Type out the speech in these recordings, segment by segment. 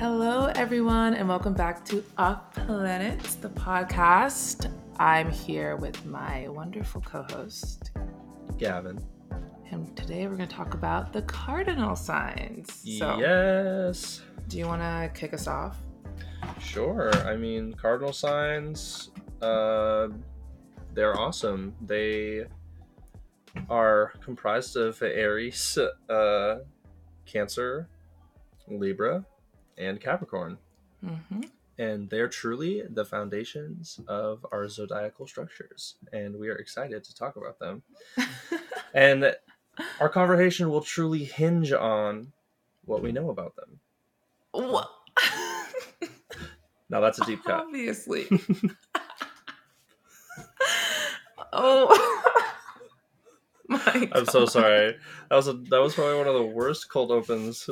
Hello, everyone, and welcome back to Off Planet, the podcast. I'm here with my wonderful co host, Gavin. And today we're going to talk about the cardinal signs. So, yes. Do you want to kick us off? Sure. I mean, cardinal signs, uh, they're awesome. They are comprised of Aries, uh, Cancer, Libra, and Capricorn. Mm-hmm. And they're truly the foundations of our zodiacal structures. And we are excited to talk about them. and our conversation will truly hinge on what we know about them. What? now that's a deep cut. Obviously. oh. My I'm so sorry. That was a, that was probably one of the worst cold opens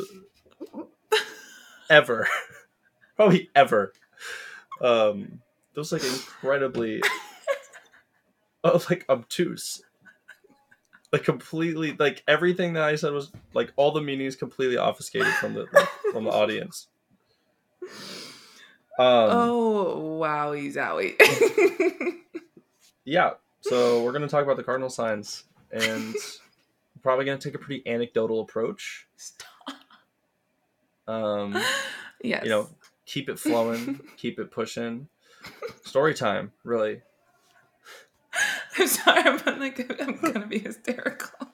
ever. probably ever. Um, was like incredibly, uh, like obtuse like completely like everything that I said was like all the meanings completely obfuscated from the from the audience. Um, oh wow, zowie. yeah, so we're gonna talk about the cardinal signs, and we're probably gonna take a pretty anecdotal approach. Stop. Um, yes. You know, keep it flowing, keep it pushing. Story time, really. I'm sorry, but like I'm gonna be hysterical.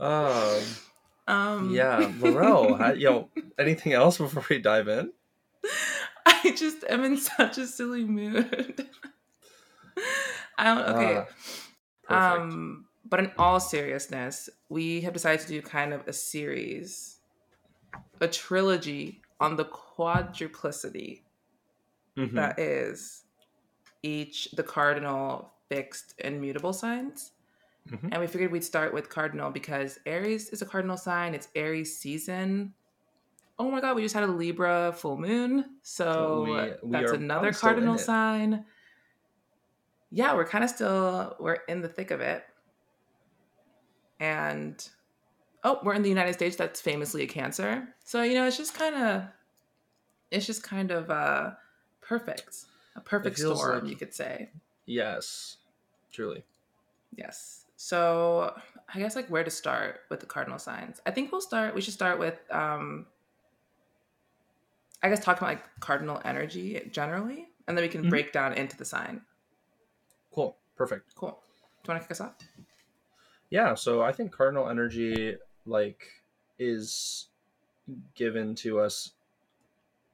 Um, um yeah, Laurel, how, you know, anything else before we dive in? I just am in such a silly mood. I don't okay. Uh, um but in all seriousness, we have decided to do kind of a series, a trilogy on the quadruplicity mm-hmm. that is each the cardinal fixed and mutable signs. Mm-hmm. And we figured we'd start with cardinal because Aries is a cardinal sign. It's Aries season. Oh my god, we just had a Libra full moon. So we, we that's another cardinal sign. Yeah, we're kind of still we're in the thick of it. And oh, we're in the United States that's famously a cancer. So, you know, it's just kind of it's just kind of uh perfect a perfect storm, like, you could say. Yes, truly. Yes. So I guess like where to start with the cardinal signs. I think we'll start. We should start with, um, I guess, talking about like cardinal energy generally, and then we can mm-hmm. break down into the sign. Cool. Perfect. Cool. Do you want to kick us off? Yeah. So I think cardinal energy like is given to us.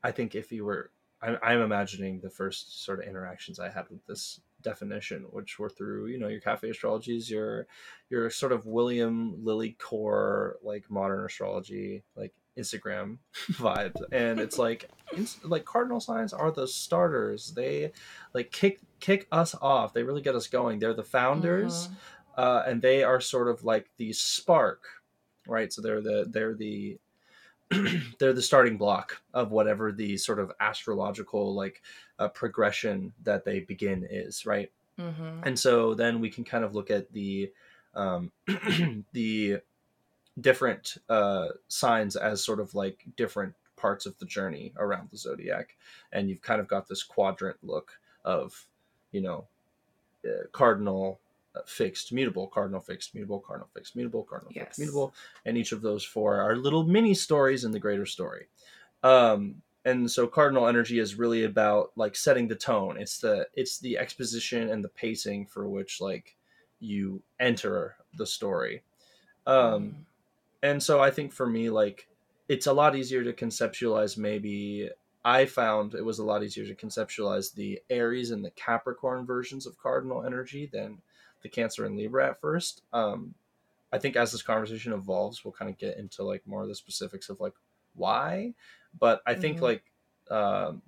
I think if you were I'm, I'm imagining the first sort of interactions I had with this definition, which were through you know your cafe astrologies, your your sort of William Lilly core like modern astrology like Instagram vibes, and it's like like cardinal signs are the starters. They like kick kick us off. They really get us going. They're the founders, mm-hmm. uh, and they are sort of like the spark, right? So they're the they're the they're the starting block of whatever the sort of astrological like uh, progression that they begin is right mm-hmm. and so then we can kind of look at the um, the different uh, signs as sort of like different parts of the journey around the zodiac and you've kind of got this quadrant look of you know uh, cardinal fixed, mutable, cardinal fixed, mutable, cardinal fixed, mutable, cardinal yes. fixed, mutable, and each of those four are little mini stories in the greater story. Um, and so cardinal energy is really about like setting the tone. It's the it's the exposition and the pacing for which like you enter the story. Um, mm. and so I think for me like it's a lot easier to conceptualize maybe I found it was a lot easier to conceptualize the Aries and the Capricorn versions of cardinal energy than the Cancer and Libra at first. Um, I think as this conversation evolves, we'll kind of get into like more of the specifics of like why. But I think mm-hmm. like um,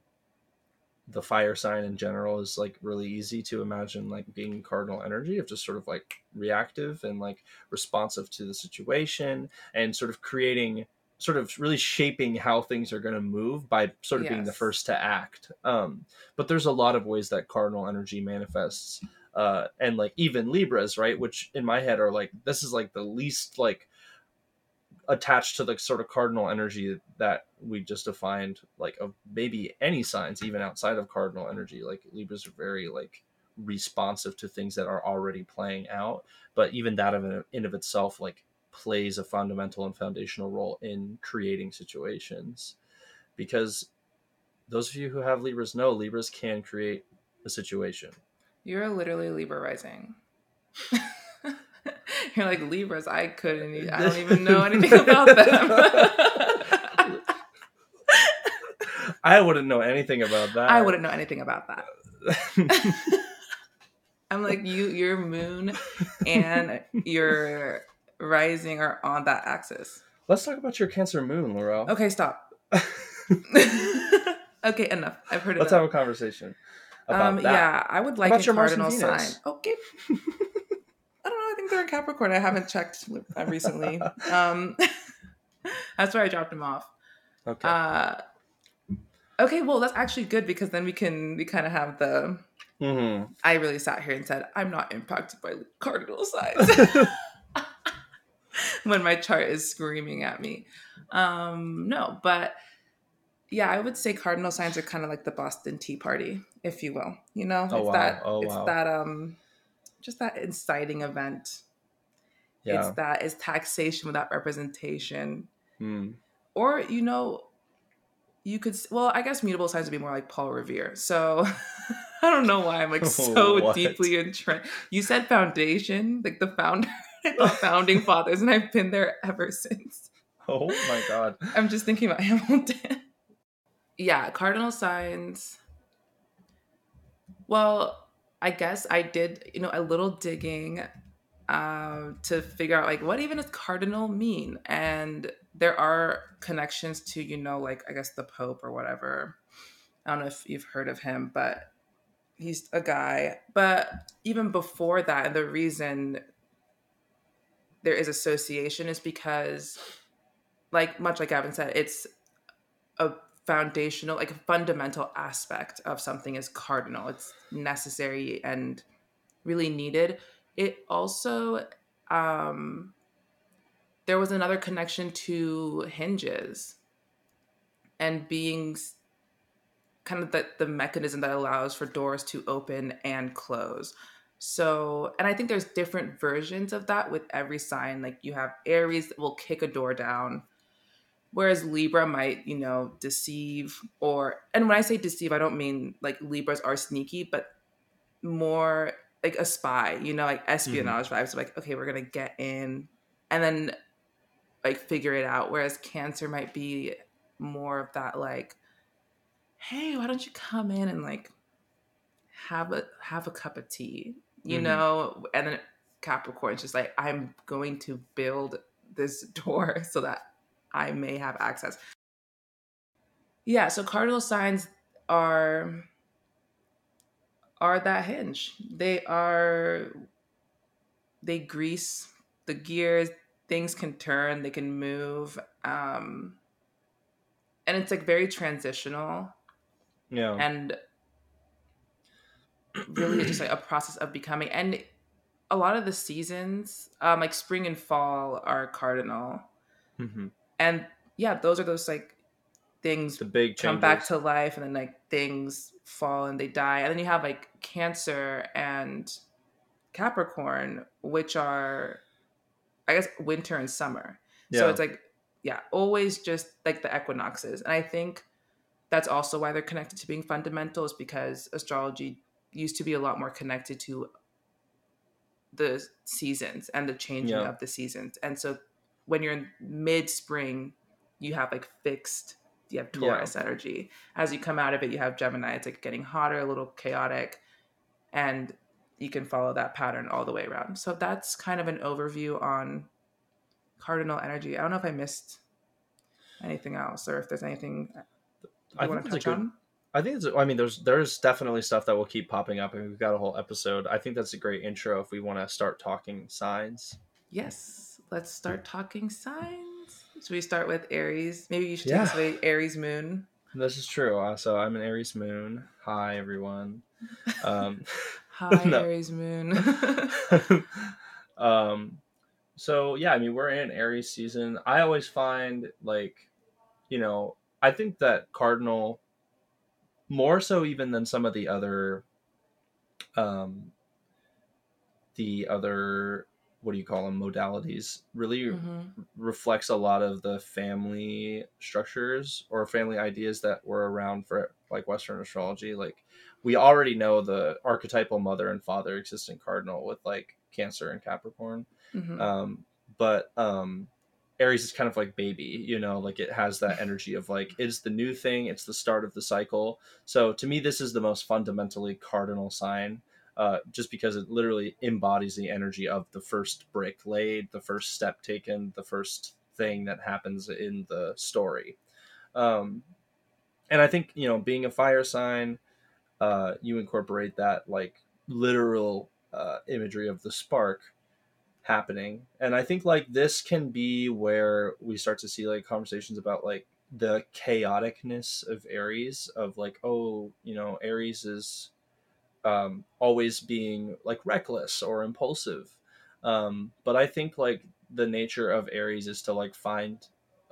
the fire sign in general is like really easy to imagine like being cardinal energy of just sort of like reactive and like responsive to the situation and sort of creating sort of really shaping how things are going to move by sort of yes. being the first to act um, but there's a lot of ways that cardinal energy manifests uh, and like even Libras, right? Which in my head are like this is like the least like attached to the sort of cardinal energy that we just defined like of maybe any signs even outside of cardinal energy like libras are very like responsive to things that are already playing out but even that of in of itself like plays a fundamental and foundational role in creating situations because those of you who have libras know libras can create a situation you're literally libra rising you're like libras i couldn't i don't even know anything about them i wouldn't know anything about that i wouldn't know anything about that I'm like you your moon and your rising are on that axis. Let's talk about your Cancer moon, Laurel. Okay, stop. okay, enough. I've heard it. Let's have a conversation. Um, that. yeah, I would like a cardinal sign. Okay. I don't know. I think they're in Capricorn. I haven't checked uh, recently. Um, that's where I dropped them off. Okay. Uh, okay. Well, that's actually good because then we can we kind of have the Mm-hmm. I really sat here and said, I'm not impacted by cardinal signs when my chart is screaming at me. Um, no, but yeah, I would say cardinal signs are kind of like the Boston Tea Party, if you will. You know, oh, it's wow. that oh, it's wow. that um just that inciting event. Yeah. It's that is taxation without representation. Mm. Or, you know, you could well, I guess mutable signs would be more like Paul Revere. So I don't know why I'm like so deeply entrenched. You said foundation, like the founder, the founding fathers, and I've been there ever since. Oh my god. I'm just thinking about Hamilton. Yeah, cardinal signs. Well, I guess I did, you know, a little digging um, to figure out like what even does cardinal mean, and there are connections to, you know, like I guess the Pope or whatever. I don't know if you've heard of him, but he's a guy. But even before that, and the reason there is association is because, like much like Gavin said, it's a foundational, like a fundamental aspect of something is cardinal. It's necessary and really needed. It also um there was another connection to hinges and beings kind of the, the mechanism that allows for doors to open and close. So, and I think there's different versions of that with every sign. Like you have Aries that will kick a door down, whereas Libra might, you know, deceive or, and when I say deceive, I don't mean like Libras are sneaky, but more like a spy, you know, like espionage mm-hmm. vibes. Like, okay, we're going to get in and then like figure it out. Whereas Cancer might be more of that, like, hey, why don't you come in and like have a have a cup of tea, you mm-hmm. know? And then Capricorn's just like, I'm going to build this door so that I may have access. Yeah, so cardinal signs are are that hinge. They are they grease the gears, things can turn, they can move. Um and it's like very transitional yeah. And really just like a process of becoming and a lot of the seasons, um, like spring and fall are cardinal. Mm-hmm. And yeah, those are those like things the big changes. come back to life and then like things fall and they die. And then you have like Cancer and Capricorn, which are I guess winter and summer. Yeah. So it's like, yeah, always just like the equinoxes. And I think that's also why they're connected to being fundamental is because astrology used to be a lot more connected to the seasons and the changing yeah. of the seasons and so when you're in mid spring you have like fixed you have taurus yeah. energy as you come out of it you have gemini it's like getting hotter a little chaotic and you can follow that pattern all the way around so that's kind of an overview on cardinal energy i don't know if i missed anything else or if there's anything I think it's a good. On? I think it's. I mean, there's there's definitely stuff that will keep popping up, and we've got a whole episode. I think that's a great intro if we want to start talking signs. Yes, let's start talking signs. Should we start with Aries? Maybe you should yeah. take us away Aries moon. This is true. Uh, so I'm an Aries moon. Hi everyone. Um, Hi Aries moon. um, so yeah, I mean we're in Aries season. I always find like, you know, I think that Cardinal more so even than some of the other um the other what do you call them modalities really mm-hmm. reflects a lot of the family structures or family ideas that were around for like western astrology like we already know the archetypal mother and father exist in cardinal with like cancer and capricorn mm-hmm. um, but um, aries is kind of like baby you know like it has that energy of like it's the new thing it's the start of the cycle so to me this is the most fundamentally cardinal sign uh, just because it literally embodies the energy of the first brick laid, the first step taken, the first thing that happens in the story. Um, and I think you know, being a fire sign, uh, you incorporate that like literal uh, imagery of the spark happening, and I think like this can be where we start to see like conversations about like the chaoticness of Aries, of like, oh, you know, Aries is um, always being like reckless or impulsive. Um, but I think like the nature of Aries is to like find,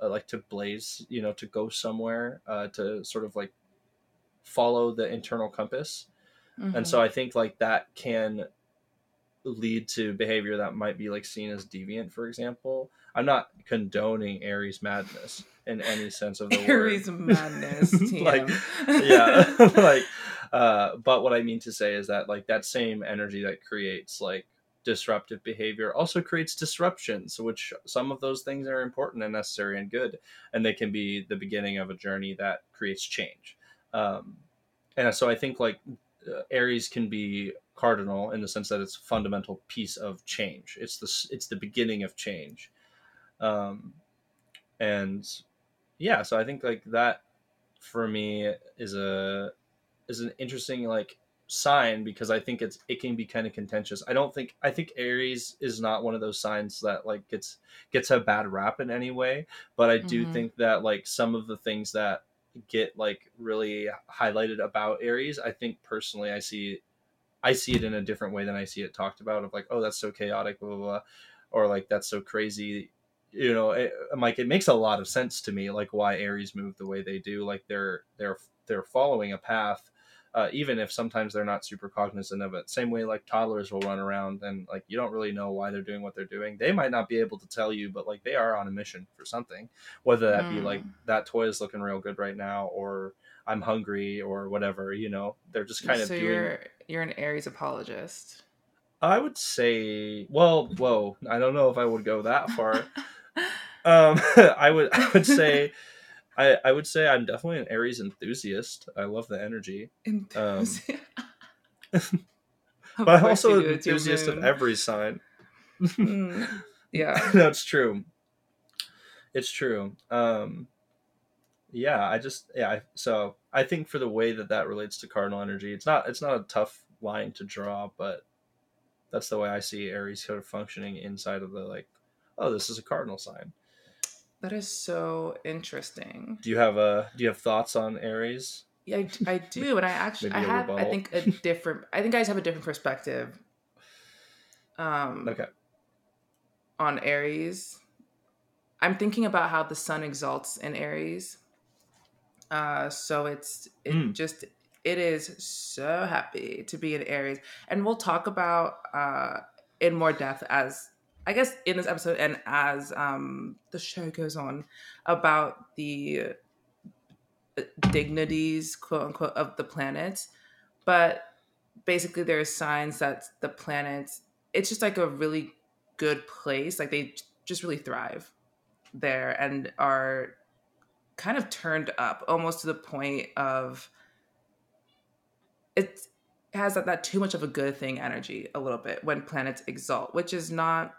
uh, like to blaze, you know, to go somewhere, uh, to sort of like follow the internal compass. Mm-hmm. And so mm-hmm. I think like that can lead to behavior that might be like seen as deviant, for example. I'm not condoning Aries madness in any sense of the Aries word. Aries madness. like, yeah, like uh, but what I mean to say is that like that same energy that creates like disruptive behavior also creates disruptions, which some of those things are important and necessary and good, and they can be the beginning of a journey that creates change. Um, and so I think like uh, Aries can be cardinal in the sense that it's a fundamental piece of change. It's the it's the beginning of change, um, and yeah. So I think like that for me is a is an interesting like sign because I think it's it can be kind of contentious. I don't think I think Aries is not one of those signs that like gets gets a bad rap in any way, but I do mm-hmm. think that like some of the things that get like really highlighted about Aries, I think personally I see I see it in a different way than I see it talked about of like, oh, that's so chaotic, blah blah blah, or like that's so crazy. You know, it, I'm like it makes a lot of sense to me, like why Aries move the way they do. Like they're they're they're following a path uh, even if sometimes they're not super cognizant of it. Same way like toddlers will run around and like you don't really know why they're doing what they're doing. They might not be able to tell you, but like they are on a mission for something, whether that mm. be like mm. that toy is looking real good right now or I'm hungry or whatever. You know, they're just kind of. So doing... you're you're an Aries apologist. I would say, well, whoa, I don't know if I would go that far. um, I would I would say I, I would say I'm definitely an Aries enthusiast. I love the energy. Enthusiast. Um, but I'm also an enthusiast of every sign. mm, yeah. That's true. It's true. Um, yeah, I just yeah. So I think for the way that that relates to cardinal energy, it's not it's not a tough line to draw, but that's the way I see Aries sort of functioning inside of the like, oh, this is a cardinal sign. That is so interesting. Do you have a do you have thoughts on Aries? Yeah, I, I do, and I actually I have rebuttal. I think a different. I think I just have a different perspective. Um. Okay. On Aries, I'm thinking about how the sun exalts in Aries. Uh, so it's it mm. just it is so happy to be in Aries, and we'll talk about uh in more depth as I guess in this episode and as um, the show goes on about the uh, dignities, quote unquote, of the planet. But basically, there are signs that the planet, it's just like a really good place. Like they just really thrive there and are kind of turned up almost to the point of it has that, that too much of a good thing energy a little bit when planets exalt, which is not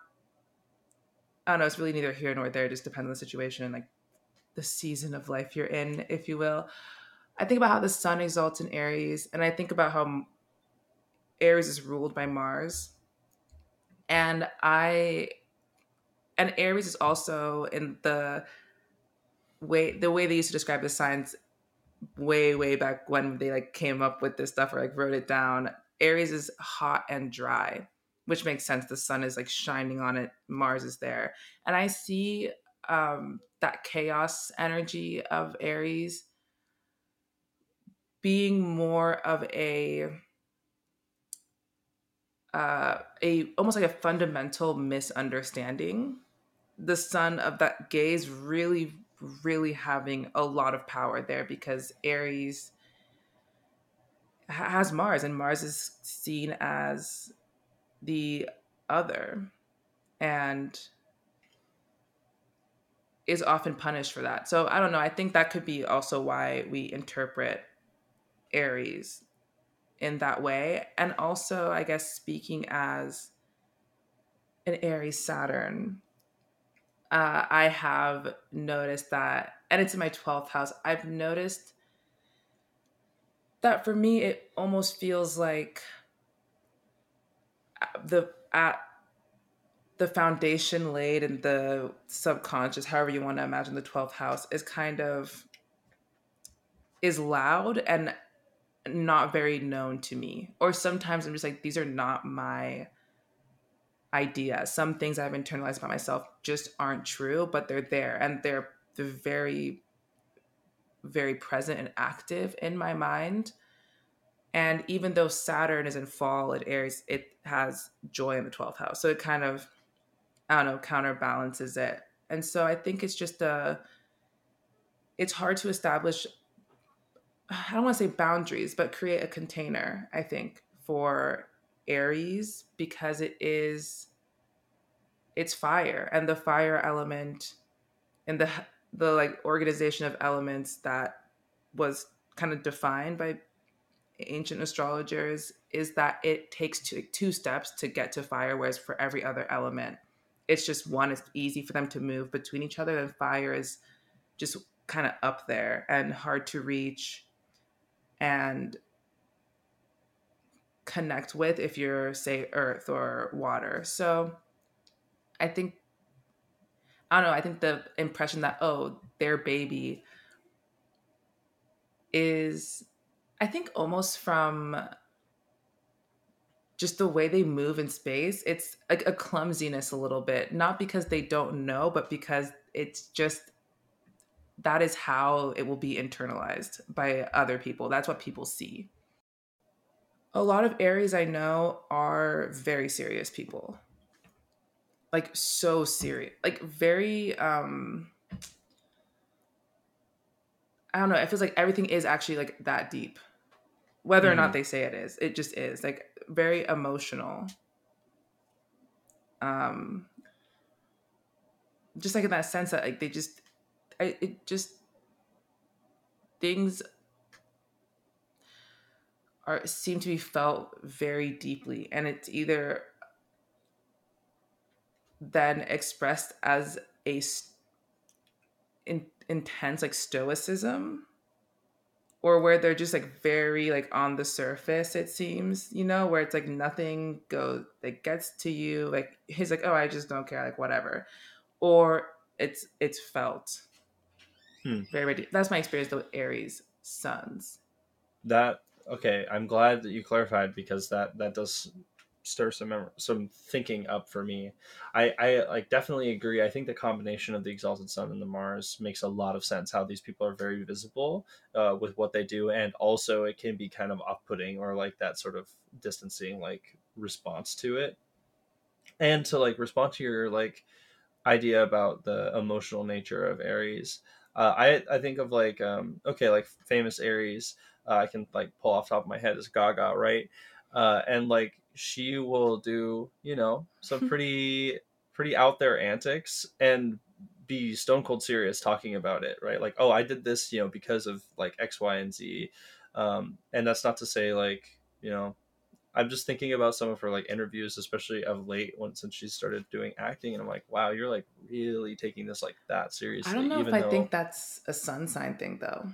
I don't know. It's really neither here nor there. It just depends on the situation, like the season of life you're in, if you will. I think about how the sun exalts in Aries, and I think about how Aries is ruled by Mars. And I, and Aries is also in the way the way they used to describe the signs way way back when they like came up with this stuff or like wrote it down. Aries is hot and dry which makes sense. The sun is like shining on it, Mars is there. And I see um, that chaos energy of Aries being more of a uh, a almost like a fundamental misunderstanding. The sun of that gaze really, really having a lot of power there because Aries has Mars, and Mars is seen as the other and is often punished for that. So I don't know. I think that could be also why we interpret Aries in that way. And also, I guess, speaking as an Aries Saturn, uh, I have noticed that, and it's in my 12th house, I've noticed that for me, it almost feels like the at the foundation laid in the subconscious, however you want to imagine the 12th house, is kind of is loud and not very known to me. Or sometimes I'm just like, these are not my ideas. Some things I've internalized about myself just aren't true, but they're there and they're they're very, very present and active in my mind. And even though Saturn is in fall at Aries, it has joy in the 12th house. So it kind of, I don't know, counterbalances it. And so I think it's just a, it's hard to establish, I don't want to say boundaries, but create a container, I think, for Aries because it is, it's fire. And the fire element and the, the like organization of elements that was kind of defined by ancient astrologers is that it takes two, two steps to get to fire, whereas for every other element, it's just one. It's easy for them to move between each other, and fire is just kind of up there and hard to reach and connect with if you're, say, earth or water. So I think, I don't know, I think the impression that, oh, their baby is I think almost from just the way they move in space, it's a clumsiness a little bit, not because they don't know, but because it's just that is how it will be internalized by other people. That's what people see. A lot of Aries I know are very serious people. Like so serious. Like very um I don't know, it feels like everything is actually like that deep whether mm. or not mm-hmm. they say it is it just is like very emotional um just like in that sense that like they just I, it just things are seem to be felt very deeply and it's either then expressed as a in, intense like stoicism or where they're just like very like on the surface it seems you know where it's like nothing goes that gets to you like he's like oh i just don't care like whatever. Or it's it's felt. Hmm. very, very that's my experience with aries suns that okay i'm glad that you clarified because that that does stir some mem- some thinking up for me. I I like definitely agree. I think the combination of the exalted sun and the Mars makes a lot of sense. How these people are very visible uh, with what they do, and also it can be kind of off putting or like that sort of distancing like response to it. And to like respond to your like idea about the emotional nature of Aries. Uh, I I think of like um, okay like famous Aries uh, I can like pull off top of my head is Gaga right uh, and like she will do you know some pretty pretty out there antics and be stone cold serious talking about it right? Like oh i did this you know because of like x y and z. Um, and that's not to say like you know i'm just thinking about some of her like interviews especially of late when since she started doing acting and i'm like wow you're like really taking this like that seriously i don't know if i though... think that's a sun sign thing though.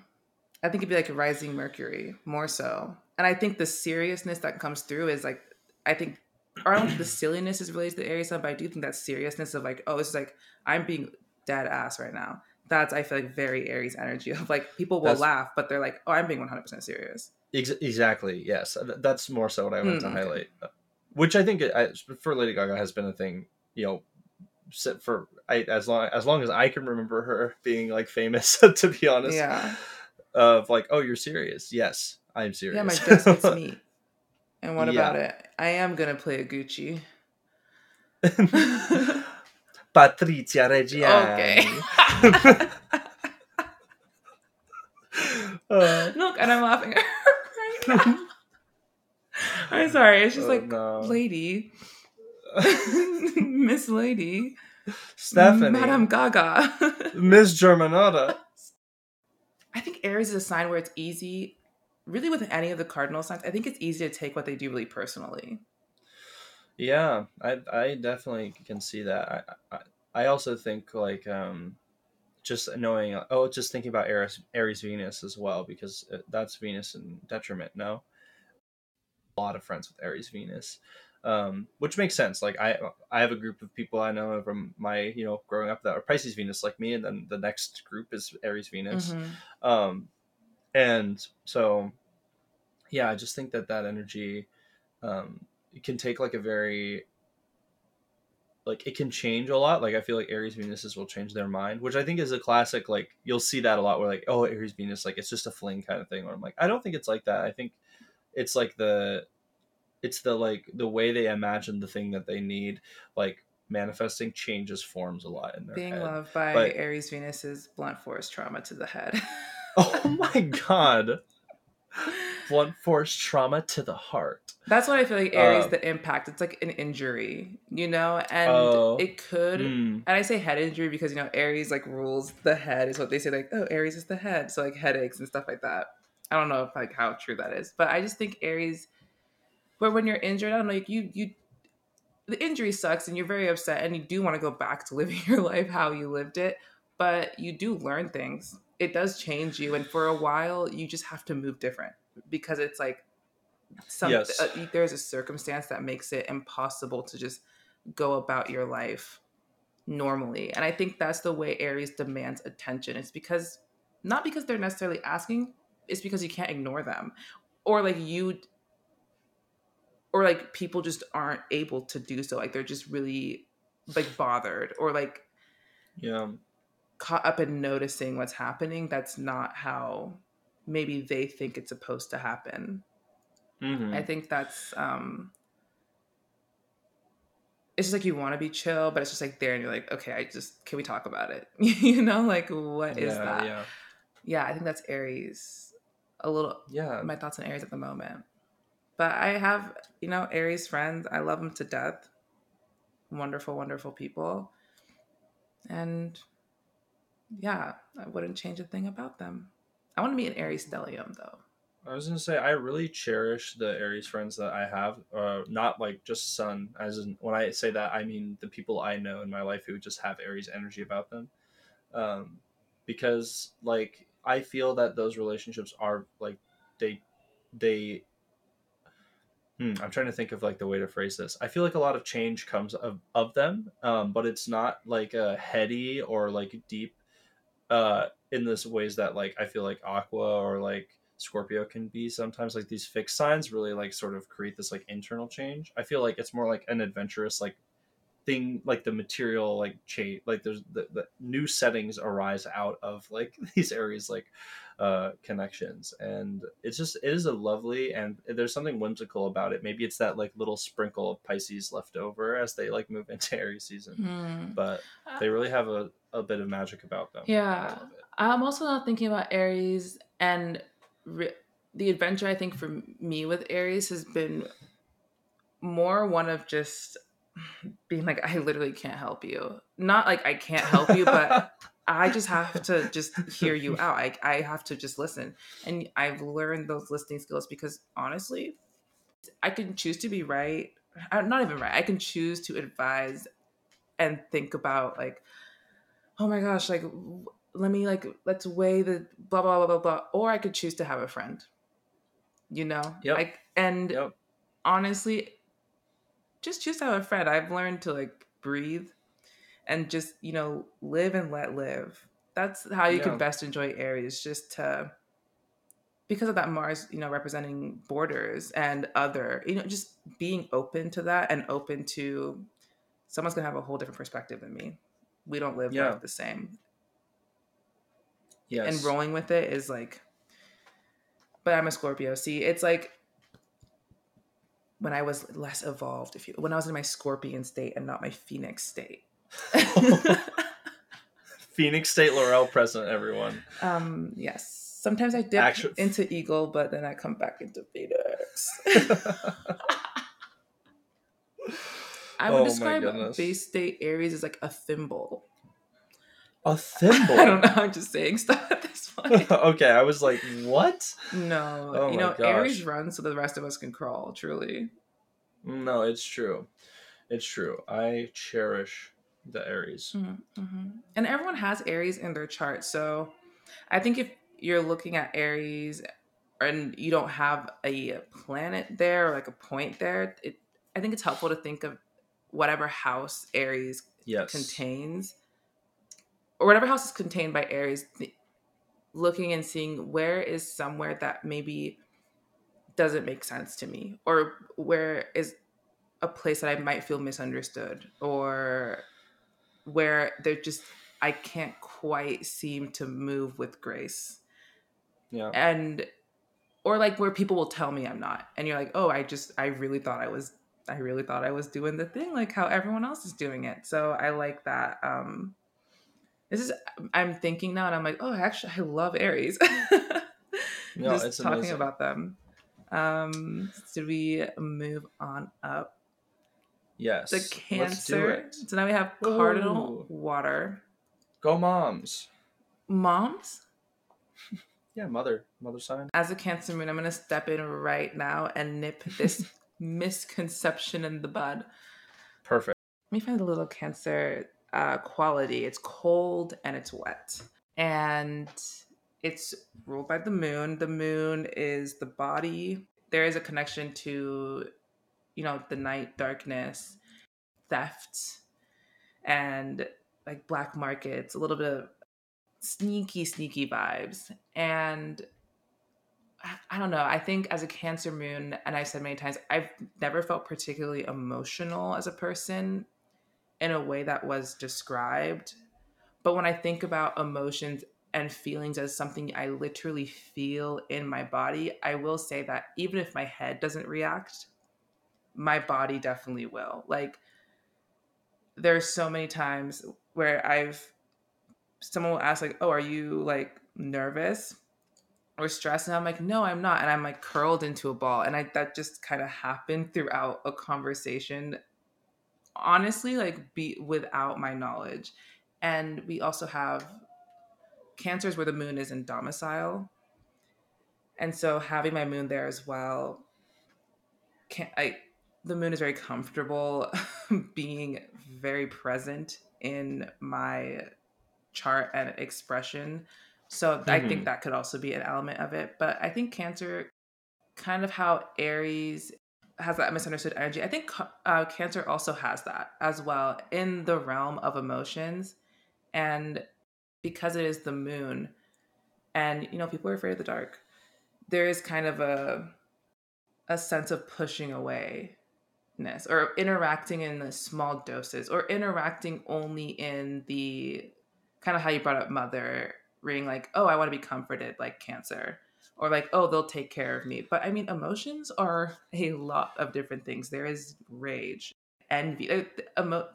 I think it'd be like a rising mercury more so. And i think the seriousness that comes through is like I think, or I don't think the silliness is related to the but I do think that seriousness of like, oh, it's like I'm being dead ass right now. That's I feel like very Aries energy of like people will that's, laugh, but they're like, oh, I'm being 100 percent serious. Ex- exactly. Yes, that's more so what I wanted mm, to highlight. which I think I, for Lady Gaga has been a thing. You know, for I, as long as long as I can remember her being like famous. to be honest, yeah. Of like, oh, you're serious? Yes, I'm serious. Yeah, my dress fits me. And what yeah. about it? I am gonna play a Gucci. Patrizia Reggiani. Okay. uh, Look, and I'm laughing right now. I'm sorry. It's just oh, like no. lady, Miss Lady, Stefani, Madame Gaga, Miss Germanotta. I think Aries is a sign where it's easy, really with any of the cardinal signs. I think it's easy to take what they do really personally. Yeah, I I definitely can see that. I I, I also think like um just knowing oh just thinking about Aries Aries Venus as well because uh, that's Venus in detriment. No, a lot of friends with Aries Venus, um, which makes sense. Like I I have a group of people I know from my you know growing up that are Pisces Venus like me, and then the next group is Aries Venus, mm-hmm. um, and so yeah, I just think that that energy um, can take like a very like it can change a lot. Like I feel like Aries Venuses will change their mind, which I think is a classic. Like you'll see that a lot where like oh Aries Venus like it's just a fling kind of thing. Or I'm like I don't think it's like that. I think it's like the it's the like the way they imagine the thing that they need like manifesting changes forms a lot in their being head. loved by but, aries venus is blunt force trauma to the head oh my god. Blunt force trauma to the heart. That's what i feel like aries um, the impact. It's like an injury you know? And oh, it could mm. and i say head injury because you know aries like rules the head is what they say like oh aries is the head. So like headaches and stuff like that. I don't know if like how true that is, but I just think Aries, where when you're injured, I don't know, like you you, the injury sucks and you're very upset and you do want to go back to living your life how you lived it, but you do learn things. It does change you, and for a while, you just have to move different because it's like some yes. uh, there's a circumstance that makes it impossible to just go about your life normally. And I think that's the way Aries demands attention. It's because not because they're necessarily asking it's because you can't ignore them or like you or like people just aren't able to do so like they're just really like bothered or like yeah caught up in noticing what's happening that's not how maybe they think it's supposed to happen mm-hmm. i think that's um it's just like you want to be chill but it's just like there and you're like okay i just can we talk about it you know like what is yeah, that yeah yeah i think that's aries a little yeah my thoughts on Aries at the moment. But I have, you know, Aries friends. I love them to death. Wonderful, wonderful people. And yeah, I wouldn't change a thing about them. I want to meet an Aries stellium though. I was gonna say I really cherish the Aries friends that I have. Uh, not like just Sun, as in when I say that I mean the people I know in my life who just have Aries energy about them. Um, because like I feel that those relationships are like they they Hmm, I'm trying to think of like the way to phrase this. I feel like a lot of change comes of, of them, um, but it's not like a heady or like deep uh, in this ways that like I feel like Aqua or like Scorpio can be sometimes. Like these fixed signs really like sort of create this like internal change. I feel like it's more like an adventurous like thing like the material like change like there's the, the new settings arise out of like these Aries like uh connections. And it's just it is a lovely and there's something whimsical about it. Maybe it's that like little sprinkle of pisces left over as they like move into aries season. Mm. but they really have a, a bit of magic about them. Yeah. I'm also not thinking about aries and re- the adventure i think for me with aries has been more one of just being like, I literally can't help you. Not like I can't help you, but I just have to just hear you out. I, I have to just listen. And I've learned those listening skills because honestly, I can choose to be right. I'm not even right. I can choose to advise and think about like, oh my gosh, like let me like let's weigh the blah blah blah blah blah. Or I could choose to have a friend. You know? Yeah. Like and yep. honestly, just choose to have a friend. I've learned to like breathe and just, you know, live and let live. That's how you yeah. can best enjoy Aries, just to because of that Mars, you know, representing borders and other, you know, just being open to that and open to someone's gonna have a whole different perspective than me. We don't live yeah. the same. Yes. And rolling with it is like but I'm a Scorpio. See, it's like when I was less evolved, if you when I was in my scorpion state and not my phoenix state. phoenix state Laurel present, everyone. Um, yes. Sometimes I dip Actually, into eagle, but then I come back into phoenix. I would oh describe base state Aries as like a thimble. A thimble? I don't know. I'm just saying stuff at this point. okay, I was like, what? No. Oh you know, gosh. Aries runs so the rest of us can crawl, truly. No, it's true. It's true. I cherish the Aries. Mm-hmm, mm-hmm. And everyone has Aries in their chart. So I think if you're looking at Aries and you don't have a planet there or like a point there, it, I think it's helpful to think of whatever house Aries yes. contains or whatever house is contained by Aries, looking and seeing where is somewhere that maybe doesn't make sense to me or where is a place that I might feel misunderstood or where they're just I can't quite seem to move with grace. Yeah. And or like where people will tell me I'm not. And you're like, "Oh, I just I really thought I was I really thought I was doing the thing like how everyone else is doing it." So I like that um this is I'm thinking now and I'm like, "Oh, actually I love Aries." no, just it's talking amazing. about them. Um, so we move on up? Yes. The Cancer. So now we have Cardinal Ooh. Water. Go moms. Moms? Yeah, mother, mother sign. As a Cancer moon, I'm gonna step in right now and nip this misconception in the bud. Perfect. Let me find a little Cancer uh, quality. It's cold and it's wet, and it's ruled by the moon. The moon is the body. There is a connection to, you know, the night darkness, theft, and like black markets. A little bit of sneaky, sneaky vibes. And I don't know. I think as a Cancer moon, and I've said many times, I've never felt particularly emotional as a person in a way that was described. But when I think about emotions and feelings as something I literally feel in my body, I will say that even if my head doesn't react, my body definitely will. Like, there's so many times where I've someone will ask like, "Oh, are you like nervous or stressed?" And I'm like, "No, I'm not." And I'm like curled into a ball, and I that just kind of happened throughout a conversation. Honestly, like be without my knowledge, and we also have cancers where the moon is in domicile, and so having my moon there as well. Can I? The moon is very comfortable being very present in my chart and expression. So mm-hmm. I think mm-hmm. that could also be an element of it. But I think Cancer, kind of how Aries has that misunderstood energy, I think uh, Cancer also has that as well in the realm of emotions. And because it is the moon, and you know, people are afraid of the dark, there is kind of a a sense of pushing away or interacting in the small doses or interacting only in the kind of how you brought up mother ring like oh i want to be comforted like cancer or like oh they'll take care of me but i mean emotions are a lot of different things there is rage envy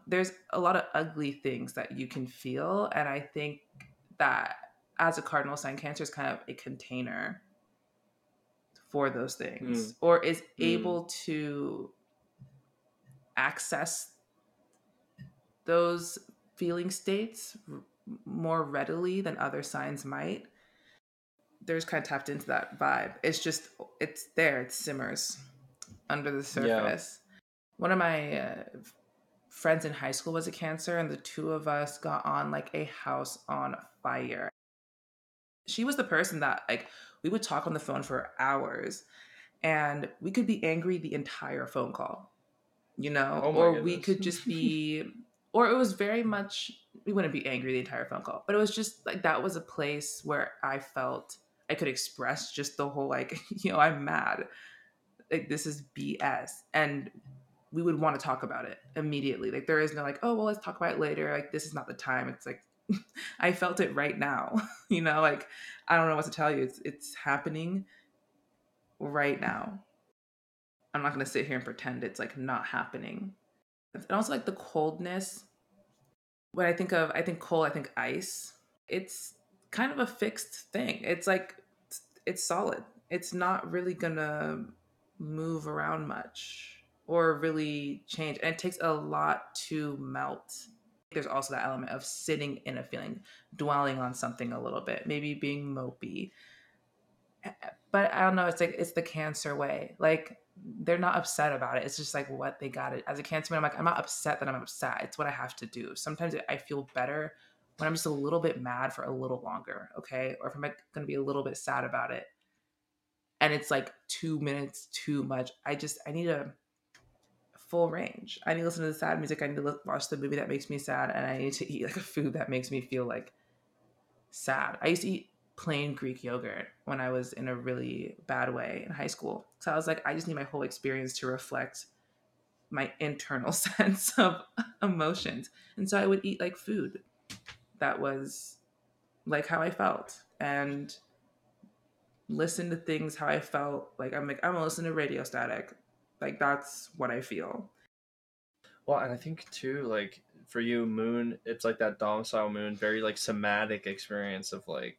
there's a lot of ugly things that you can feel and i think that as a cardinal sign cancer is kind of a container for those things mm. or is mm. able to access those feeling states more readily than other signs might, there's kind of tapped into that vibe. It's just, it's there, it simmers under the surface. Yeah. One of my uh, friends in high school was a Cancer, and the two of us got on like a house on fire. She was the person that, like, we would talk on the phone for hours and we could be angry the entire phone call, you know, oh or goodness. we could just be, or it was very much we wouldn't be angry the entire phone call, but it was just like that was a place where I felt I could express just the whole like, you know, I'm mad. Like this is BS. And we would want to talk about it immediately. Like there is no like, oh well let's talk about it later. Like this is not the time. It's like I felt it right now. you know, like I don't know what to tell you. It's it's happening right now. I'm not gonna sit here and pretend it's like not happening. And also like the coldness. When I think of I think cold, I think ice. It's kind of a fixed thing. It's like it's solid. It's not really gonna move around much or really change. And it takes a lot to melt. There's also that element of sitting in a feeling, dwelling on something a little bit, maybe being mopey. But I don't know, it's like it's the cancer way. Like they're not upset about it. It's just like what they got it. As a cancer man, I'm like, I'm not upset that I'm upset. It's what I have to do. Sometimes I feel better when I'm just a little bit mad for a little longer, okay? Or if I'm going to be a little bit sad about it and it's like two minutes too much, I just, I need a full range. I need to listen to the sad music. I need to watch the movie that makes me sad. And I need to eat like a food that makes me feel like sad. I used to eat plain Greek yogurt when I was in a really bad way in high school. So I was like, I just need my whole experience to reflect my internal sense of emotions. And so I would eat like food that was like how I felt and listen to things how I felt. Like I'm like I'm gonna listen to radio static. Like that's what I feel. Well, and I think too, like for you, moon, it's like that domicile moon, very like somatic experience of like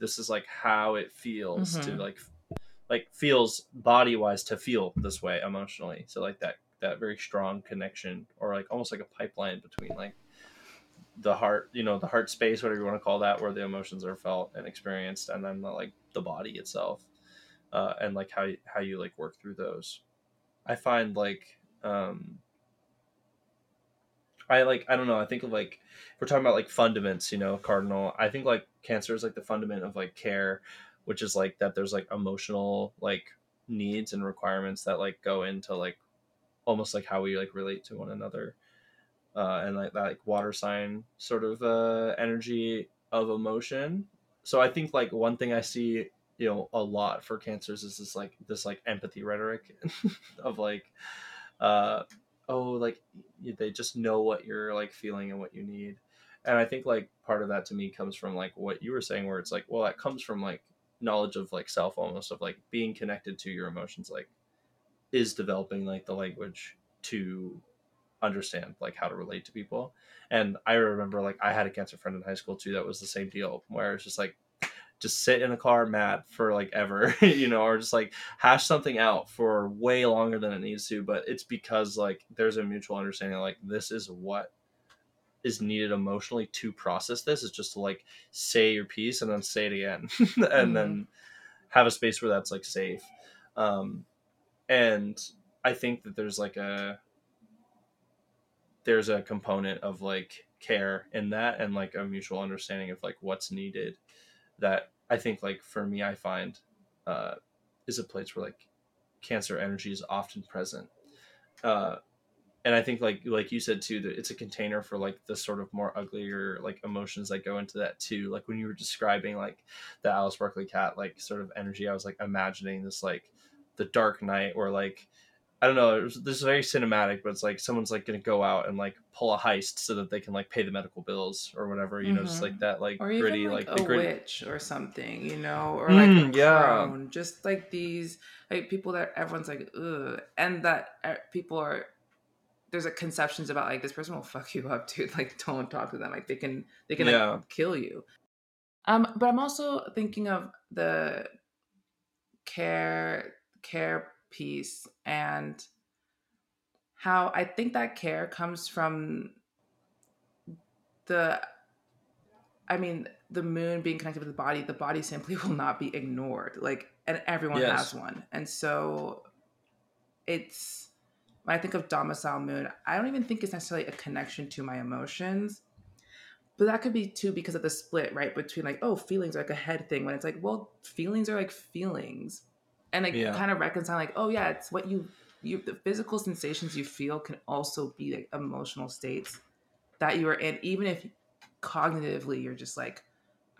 this is like how it feels mm-hmm. to like like feels body wise to feel this way emotionally. So like that that very strong connection or like almost like a pipeline between like the heart, you know, the heart space, whatever you want to call that, where the emotions are felt and experienced, and then the, like the body itself, uh, and like how how you like work through those. I find like um, I like I don't know. I think of like we're talking about like fundaments, you know, cardinal. I think like cancer is like the fundament of like care, which is like that there's like emotional like needs and requirements that like go into like almost like how we like relate to one another uh, and like that like water sign sort of uh, energy of emotion. So I think like one thing I see you know a lot for cancers is this like this like empathy rhetoric of like uh oh like they just know what you're like feeling and what you need and i think like part of that to me comes from like what you were saying where it's like well that comes from like knowledge of like self almost of like being connected to your emotions like is developing like the language to understand like how to relate to people. And I remember like I had a cancer friend in high school too that was the same deal where it's just like just sit in a car mad for like ever, you know, or just like hash something out for way longer than it needs to. But it's because like there's a mutual understanding like this is what is needed emotionally to process this is just to like say your piece and then say it again and mm-hmm. then have a space where that's like safe. Um, and I think that there's like a there's a component of like care in that and like a mutual understanding of like what's needed that I think like for me I find uh, is a place where like cancer energy is often present. Uh, and I think like like you said too that it's a container for like the sort of more uglier like emotions that go into that too. Like when you were describing like the Alice Barkley cat like sort of energy, I was like imagining this like the dark night or like I don't know. Was, this is very cinematic, but it's like someone's like going to go out and like pull a heist so that they can like pay the medical bills or whatever. You mm-hmm. know, just like mm-hmm. that, like or gritty, even, like, like a gritty... witch or something. You know, or like mm, a yeah. crone. Just like these, like people that everyone's like, ugh, and that uh, people are. There's a conceptions about like this person will fuck you up, dude. Like, don't talk to them. Like they can, they can yeah. like kill you. Um, but I'm also thinking of the care care piece and how I think that care comes from the I mean, the moon being connected with the body, the body simply will not be ignored. Like, and everyone yes. has one. And so it's, when I think of domicile moon, I don't even think it's necessarily a connection to my emotions. But that could be too because of the split, right? Between like, oh, feelings are like a head thing when it's like, well, feelings are like feelings and like yeah. kind of reconcile like oh yeah it's what you you the physical sensations you feel can also be like emotional states that you are in even if cognitively you're just like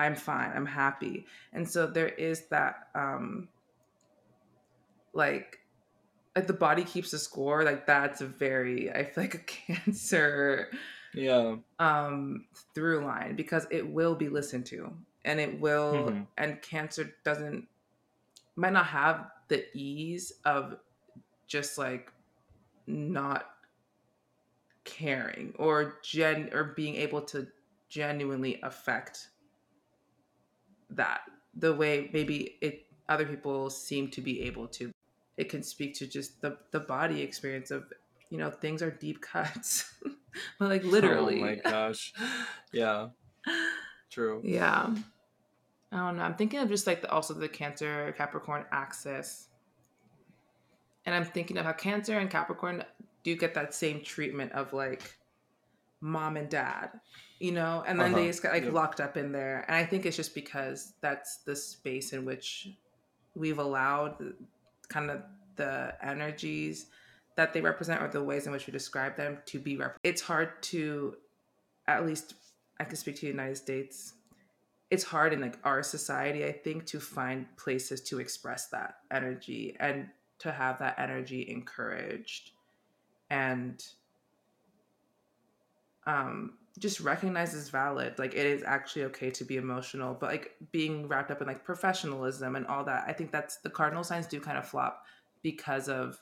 I'm fine. I'm happy. And so there is that um like like the body keeps a score. Like that's a very I feel like a cancer yeah um through line because it will be listened to and it will mm-hmm. and cancer doesn't might not have the ease of just like not caring or gen or being able to genuinely affect that the way maybe it other people seem to be able to. It can speak to just the the body experience of you know things are deep cuts. But like literally oh my gosh. Yeah. True. Yeah i don't know. I'm thinking of just like the, also the cancer capricorn axis. And i'm thinking of how cancer and capricorn do get that same treatment of like mom and dad you know? And then uh-huh. they just got like locked up in there. And i think it's just because that's the space in which we've allowed kind of the energies that they represent or the ways in which we describe them to be rep- it's hard to at least i can speak to the united states it's hard in like our society i think to find places to express that energy and to have that energy encouraged and um just recognized as valid like it is actually okay to be emotional but like being wrapped up in like professionalism and all that i think that's the cardinal signs do kind of flop because of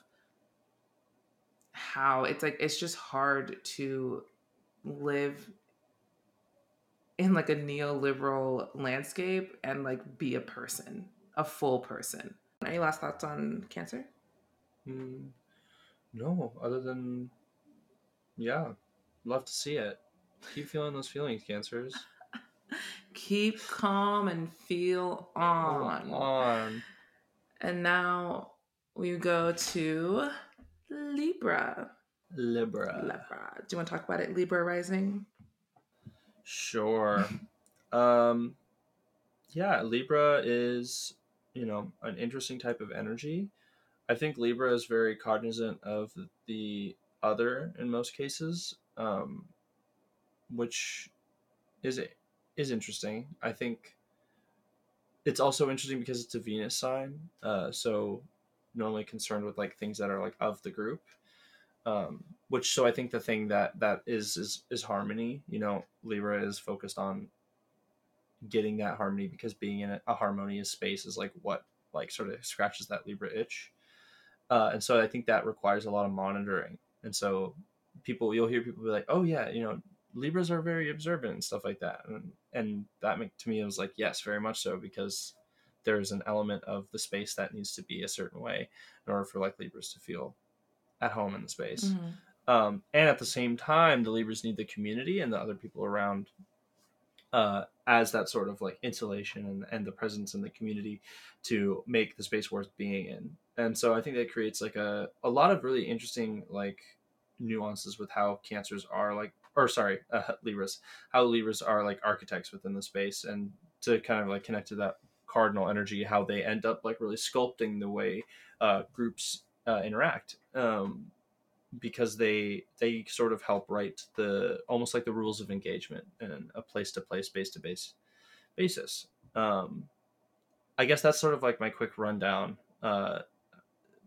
how it's like it's just hard to live in like a neoliberal landscape and like be a person a full person any last thoughts on cancer mm, no other than yeah love to see it keep feeling those feelings cancers keep calm and feel on on and now we go to Libra. Libra. Libra. Do you want to talk about it? Libra rising? Sure. um yeah, Libra is, you know, an interesting type of energy. I think Libra is very cognizant of the other in most cases, um, which is is interesting. I think it's also interesting because it's a Venus sign. Uh, so normally concerned with like things that are like of the group um which so i think the thing that that is is is harmony you know libra is focused on getting that harmony because being in a, harmonious space is like what like sort of scratches that libra itch. Uh and so i think that requires a lot of monitoring. And so people you'll hear people be like oh yeah you know libras are very observant and stuff like that. And and that make, to me it was like yes very much so because there's an element of the space that needs to be a certain way in order for like Libras to feel at home in the space. Mm-hmm. Um, and at the same time, the Libras need the community and the other people around uh, as that sort of like insulation and, and the presence in the community to make the space worth being in. And so I think that creates like a, a lot of really interesting like nuances with how cancers are like, or sorry, uh, Libras, how Libras are like architects within the space and to kind of like connect to that cardinal energy how they end up like really sculpting the way uh, groups uh, interact um, because they they sort of help write the almost like the rules of engagement and a place to place base to base basis um, i guess that's sort of like my quick rundown uh,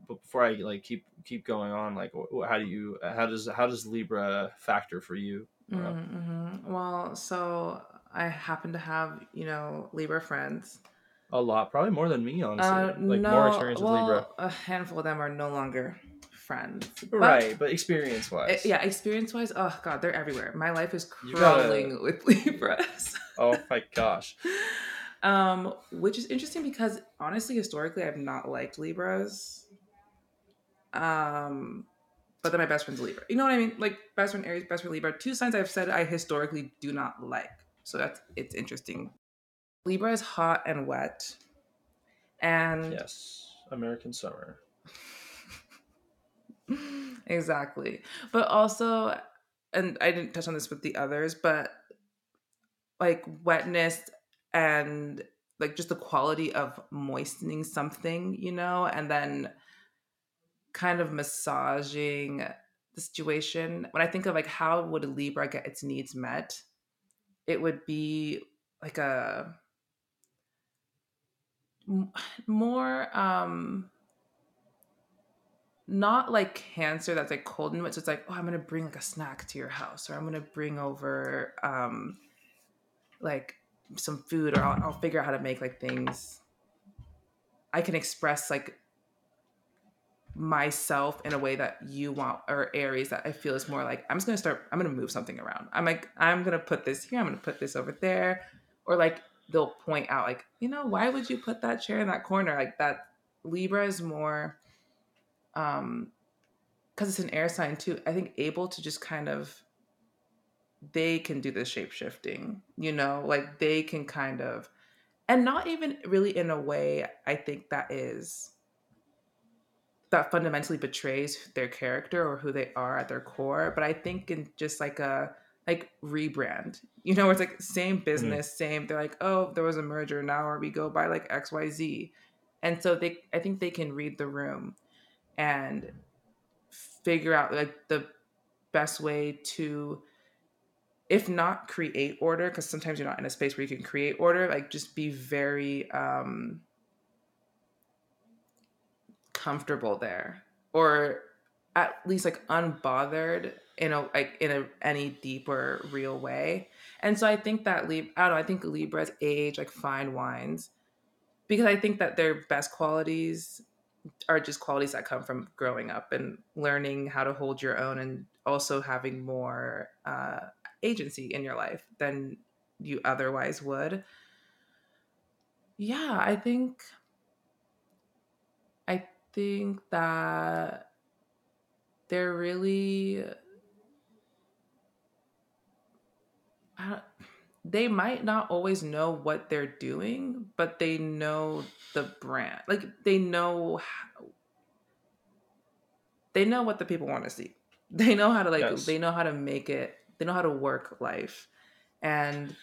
but before i like keep keep going on like how do you how does how does libra factor for you mm-hmm. well so i happen to have you know libra friends a lot, probably more than me, honestly. Uh, like no, more experience with well, Libra. A handful of them are no longer friends. But right, but experience wise. yeah, experience wise, oh god, they're everywhere. My life is crawling gotta... with Libras. oh my gosh. Um, which is interesting because honestly, historically, I've not liked Libras. Um, but then my best friend's Libra. You know what I mean? Like best friend Aries, best friend Libra. Two signs I've said I historically do not like. So that's it's interesting Libra is hot and wet. And yes, American summer. exactly. But also and I didn't touch on this with the others, but like wetness and like just the quality of moistening something, you know, and then kind of massaging the situation. When I think of like how would a Libra get its needs met, it would be like a more um not like cancer that's like cold and so it's like oh i'm gonna bring like a snack to your house or i'm gonna bring over um like some food or I'll, I'll figure out how to make like things. I can express like myself in a way that you want or areas that i feel is more like i'm just gonna start i'm gonna move something around. I'm like i'm gonna put this here i'm gonna put this over there or like they'll point out like you know why would you put that chair in that corner? Like that libra is more um because it's an air sign too i think able to just kind of they can do the shape shifting you know? Like they can kind of and not even really in a way i think that is that fundamentally betrays their character or who they are at their core but i think in just like a like rebrand you know it's like same mm-hmm. business mm same they're like oh there was a merger now or we go by like xyz and so they i think they can read the room and figure out like the best way to if not create order because sometimes you're not in a space where you can create order like just be very um comfortable there or at least like unbothered in a like in a any deeper real way and so i think that Lib- i don't know i think libras age like fine wines because i think that their best qualities are just qualities that come from growing up and learning how to hold your own and also having more uh, agency in your life than you otherwise would. Yeah, I think I think that they're really Uh, they might not always know what they're doing, but they know the brand. Like they know how, they know what the people want to see. They know how to like yes. they know how to make it. They know how to work life. And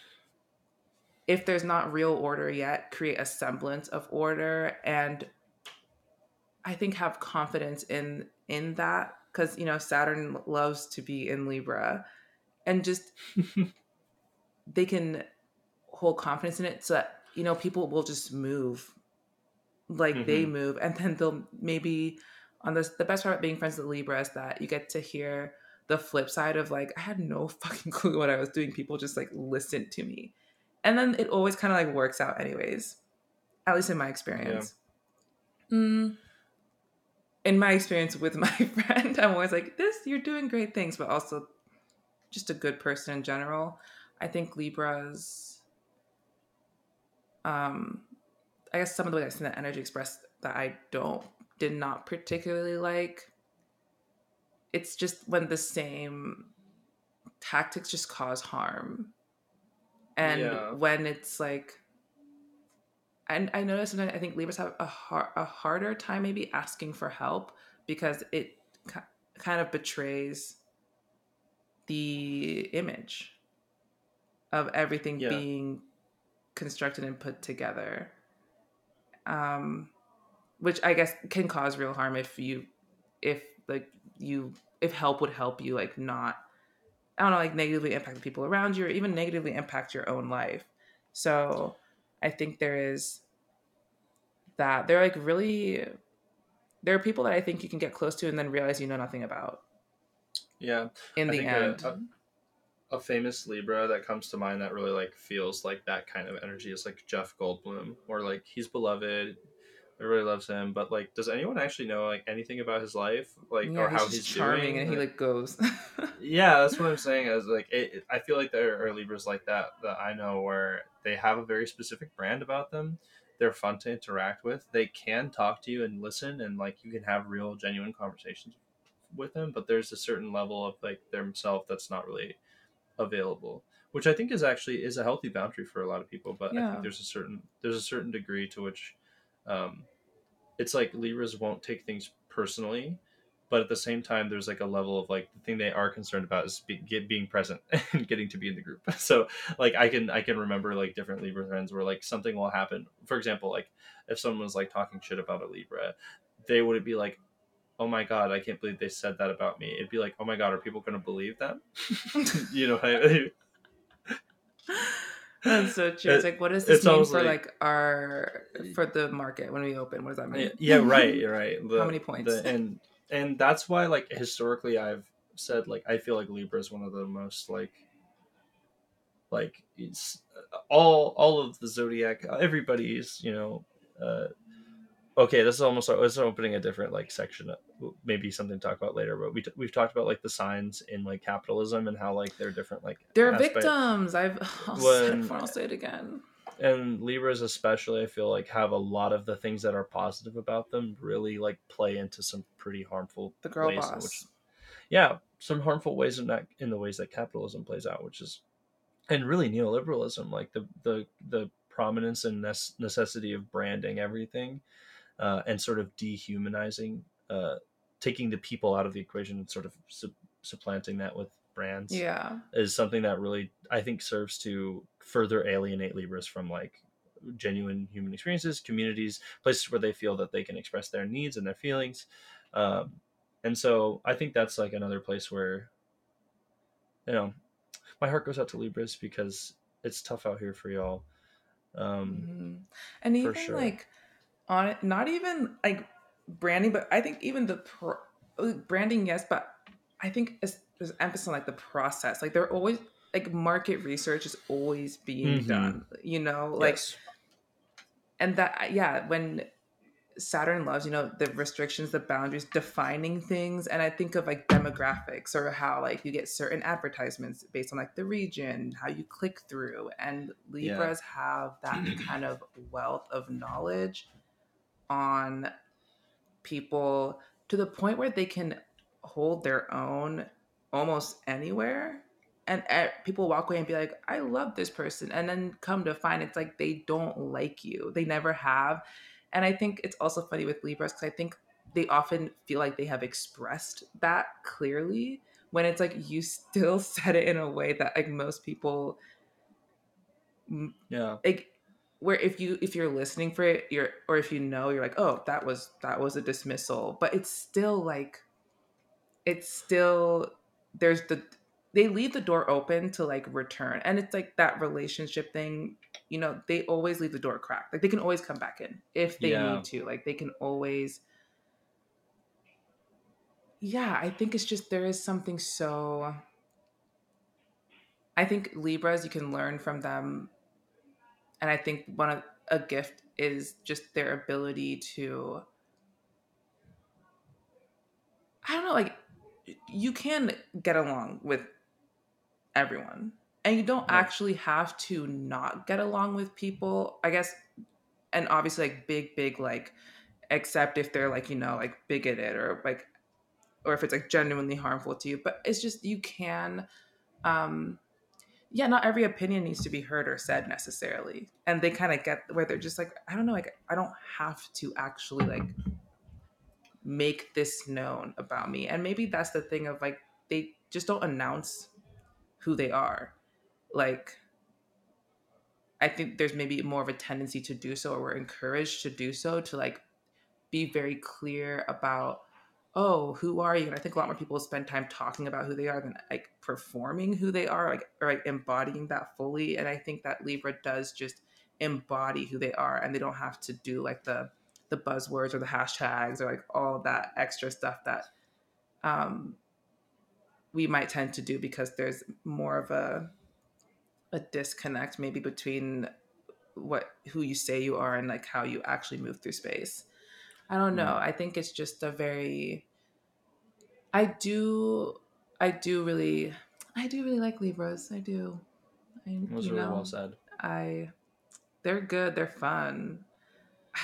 if there's not real order yet, create a semblance of order and I think have confidence in in that cuz you know Saturn loves to be in Libra and just they can hold confidence in it so that you know people will just move. Like mm-hmm. they move. And then they'll maybe on this the best part about being friends with libra is that you get to hear the flip side of like i had no fucking clue what i was doing. People just like listened to me. And then it always kind of like works out anyways at least in my experience. Yeah. mm, in my experience with my friend i'm always like this you're doing great things but also just a good person in general I think Libras, um, I guess some of the ways I've seen that energy expressed that I don't, did not particularly like. It's just when the same tactics just cause harm. And yeah. when it's like, and I notice sometimes I think Libras have a, har- a harder time maybe asking for help because it kind of betrays the image of everything yeah. being constructed and put together um which i guess can cause real harm if you if like you if help would help you like not i don't know like negatively impact the people around you or even negatively impact your own life. So i think there is that. They're like really there are people that i think you can get close to and then realize you know nothing about. Yeah. In I the end. a, a famous Libra that comes to mind that really like feels like that kind of energy is like Jeff Goldblum, or like he's beloved, everybody loves him, but like, does anyone actually know like anything about his life, like yeah, or how he's charming doing? and he like goes. yeah, that's what I'm saying. As like, it, I feel like there are Libras like that that I know where they have a very specific brand about them. They're fun to interact with. They can talk to you and listen, and like you can have real, genuine conversations with them. But there's a certain level of like themselves that's not really available which i think is actually is a healthy boundary for a lot of people but yeah. i think there's a certain there's a certain degree to which um, it's like libras won't take things personally but at the same time there's like a level of like the thing they are concerned about is be, get, being present and getting to be in the group so like i can i can remember like different libra friends where like something will happen for example like if someone was like talking shit about a libra they wouldn't be like oh my god, I can't believe they said that about me. It'd be like, oh my god, are people going to believe them? you know, I, That's so true. It's like, what does this mean for like, like, our for the market when we open? What does that mean? Yeah, right, you're right. The, How many points? The, and and that's why, like, historically, I've said like I feel like Libra is one of the most like like it's all all of the zodiac. Everybody's you know. Uh, okay, this is almost this is opening a different like section. Maybe something to talk about later, but we t- we've talked about like the signs in like capitalism and how like they're different like they're victims. I've I'll, when, say I'll say it again. And Libras especially, I feel like have a lot of the things that are positive about them really like play into some pretty harmful the girl ways boss. Which, yeah, some harmful ways in that in the ways that capitalism plays out, which is and really neoliberalism, like the the the prominence and necessity of branding everything uh, and sort of dehumanizing, uh, taking the people out of the equation and sort of su- supplanting that with brands. Yeah, is something that really I think serves to further alienate Libras from like genuine human experiences, communities, places where they feel that they can express their needs and their feelings. Um, and so I think that's like another place where, you know, my heart goes out to Libras because it's tough out here for y'all. Um, mm-hmm. And even sure. like on it, not even like branding, but I think even the pro- branding, yes, but I think there's emphasis on like the process. Like they're always like market research is always being mm-hmm. done, you know, like, yes. and that, yeah, when Saturn loves, you know, the restrictions, the boundaries, defining things. And I think of like demographics or how like you get certain advertisements based on like the region, how you click through. And Libras yeah. have that kind of wealth of knowledge on people to the point where they can hold their own almost anywhere and uh, people walk away and be like i love this person and then come to find it's like they don't like you. They never have. And i think it's also funny with libras because i think they often feel like they have expressed that clearly when it's like you still said it in a way that like most people yeah. like where if you if you're listening for it you're or if you know you're like oh that was that was a dismissal. But it's still like it's still there's the they leave the door open to like return. And it's like that relationship thing you know they always leave the door cracked. Like they can always come back in if they yeah. need to. Like they can always yeah i think it's just there is something so i think libras you can learn from them and I think one of a gift is just their ability to I don't know, like you can get along with everyone. And you don't yeah. actually have to not get along with people. I guess and obviously like big, big like except if they're like, you know, like bigoted or like or if it's like genuinely harmful to you. But it's just you can um yeah, not every opinion needs to be heard or said necessarily. And they kind of get where they're just like, I don't know, like I don't have to actually like make this known about me. And maybe that's the thing of like they just don't announce who they are. Like I think there's maybe more of a tendency to do so or we're encouraged to do so to like be very clear about oh, who are you? And I think a lot more people spend time talking about who they are than like performing who they are, like or like embodying that fully. And I think that Libra does just embody who they are, and they don't have to do like the the buzzwords or the hashtags or like all that extra stuff that um, we might tend to do because there's more of a a disconnect maybe between what who you say you are and like how you actually move through space. I don't know. Mm. I think it's just a very I do I do really I do really like Libras. I do. I, was really know, well said. I they're good, they're fun.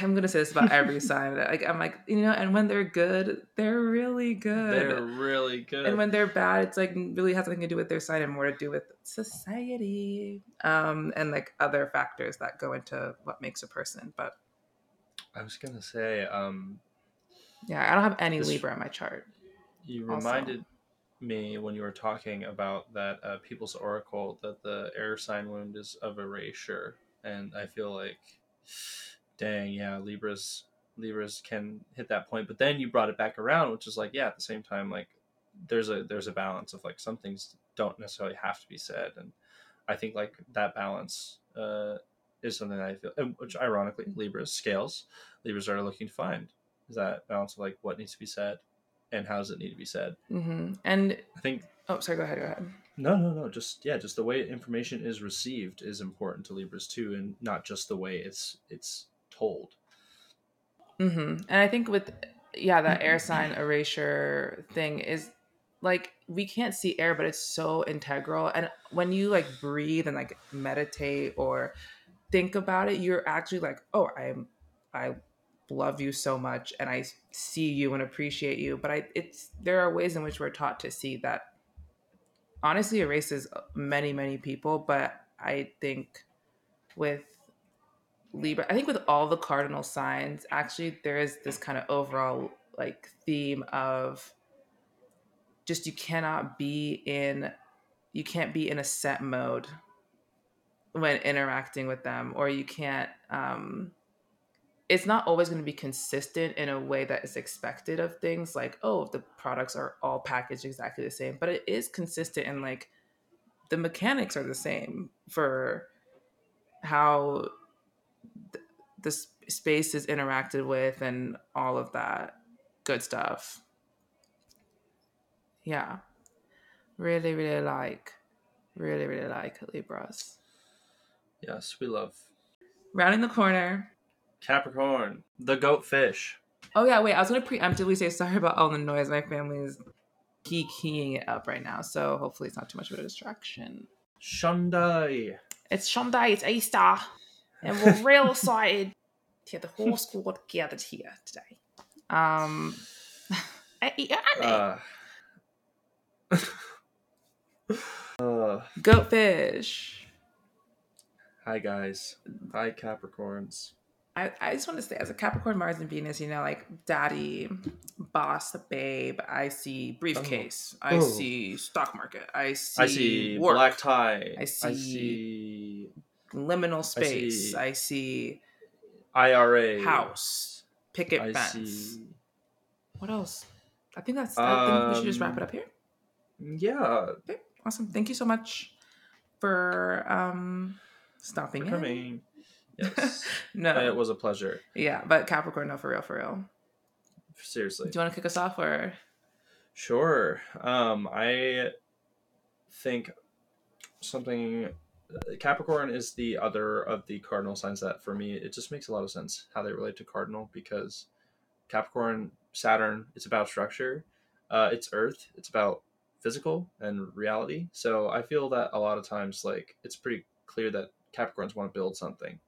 I'm gonna say this about every sign. Like I'm like, you know, and when they're good, they're really good. They're really good. And when they're bad, it's like really has nothing to do with their sign and more to do with society. Um, and like other factors that go into what makes a person. But I was gonna say, um, yeah, I don't have any this, Libra in my chart. You reminded also. me when you were talking about that uh, People's Oracle that the air sign wound is of erasure, and I feel like, dang, yeah, Libras Libras can hit that point. But then you brought it back around, which is like, yeah, at the same time, like there's a there's a balance of like some things don't necessarily have to be said, and I think like that balance uh, is something that I feel, which ironically, Libras scales, Libras are looking to find is that balance of like what needs to be said and how does it need to be said. Mm-hmm. And I think. Oh, sorry. Go ahead. Go ahead. No, no, no. Just yeah, just the way information is received is important to Libras too, and not just the way it's it's told. Mm-hmm. And I think with yeah, that air sign erasure thing is like we can't see air, but it's so integral. And when you like breathe and like meditate or think about it, you're actually like, oh, I'm I love you so much and I see you and appreciate you. But I it's there are ways in which we're taught to see that honestly erases many, many people. But I think with Libra, I think with all the cardinal signs, actually there is this kind of overall like theme of just you cannot be in you can't be in a set mode when interacting with them or you can't um it's not always going to be consistent in a way that is expected of things like oh the products are all packaged exactly the same but it is consistent in like the mechanics are the same for how th- the space is interacted with and all of that good stuff. Yeah. Really really like really really like libras yes we love rounding the corner Capricorn, the goat fish. Oh yeah, wait. I was gonna preemptively say sorry about all the noise. My family's key keying it up right now, so hopefully it's not too much of a distraction. Shundai. It's Shundai. It's Easter, and we're real excited to have the whole squad gathered here today. Um, uh, uh, Goatfish. Hi guys. Hi Capricorns. I, I just want to say, as a Capricorn, Mars, and Venus, you know, like daddy, boss, babe. I see briefcase. Oh. I oh. see stock market. I see. I see work. black tie. I see, I see liminal space. I see, I see IRA house picket I fence. See... What else? I think that's. I think we should just wrap it up here. Yeah. Okay, awesome. Thank you so much for um stopping for coming. Yes. no. It was a pleasure. Yeah, but Capricorn, no, for real, for real. Seriously. Do you want to kick us off or? Sure. Um, I think something. Capricorn is the other of the cardinal signs that, for me, it just makes a lot of sense how they relate to cardinal because Capricorn, Saturn, it's about structure. Uh, it's Earth. It's about physical and reality. So I feel that a lot of times, like, it's pretty clear that Capricorns want to build something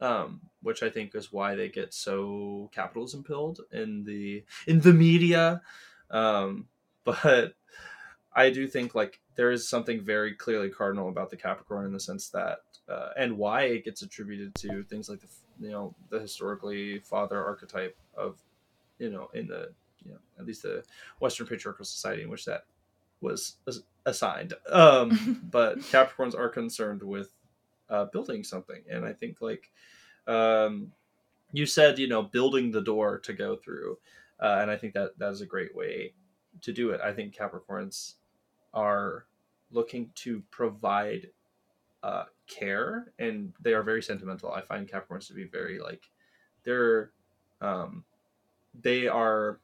um, which I think is why they get so capitalism pilled in the in the media. Um, but I do think like there is something very clearly cardinal about the Capricorn in the sense that, uh, and why it gets attributed to things like the you know the historically father archetype of, you know, in the you know at least the Western patriarchal society in which that was assigned. Um, but Capricorns are concerned with uh, building something, and I think like um, you said you know building the door to go through, uh, and I think that that is a great way to do it. I think Capricorns are looking to provide uh, care, and they are very sentimental. I find Capricorns to be very like they're um, they are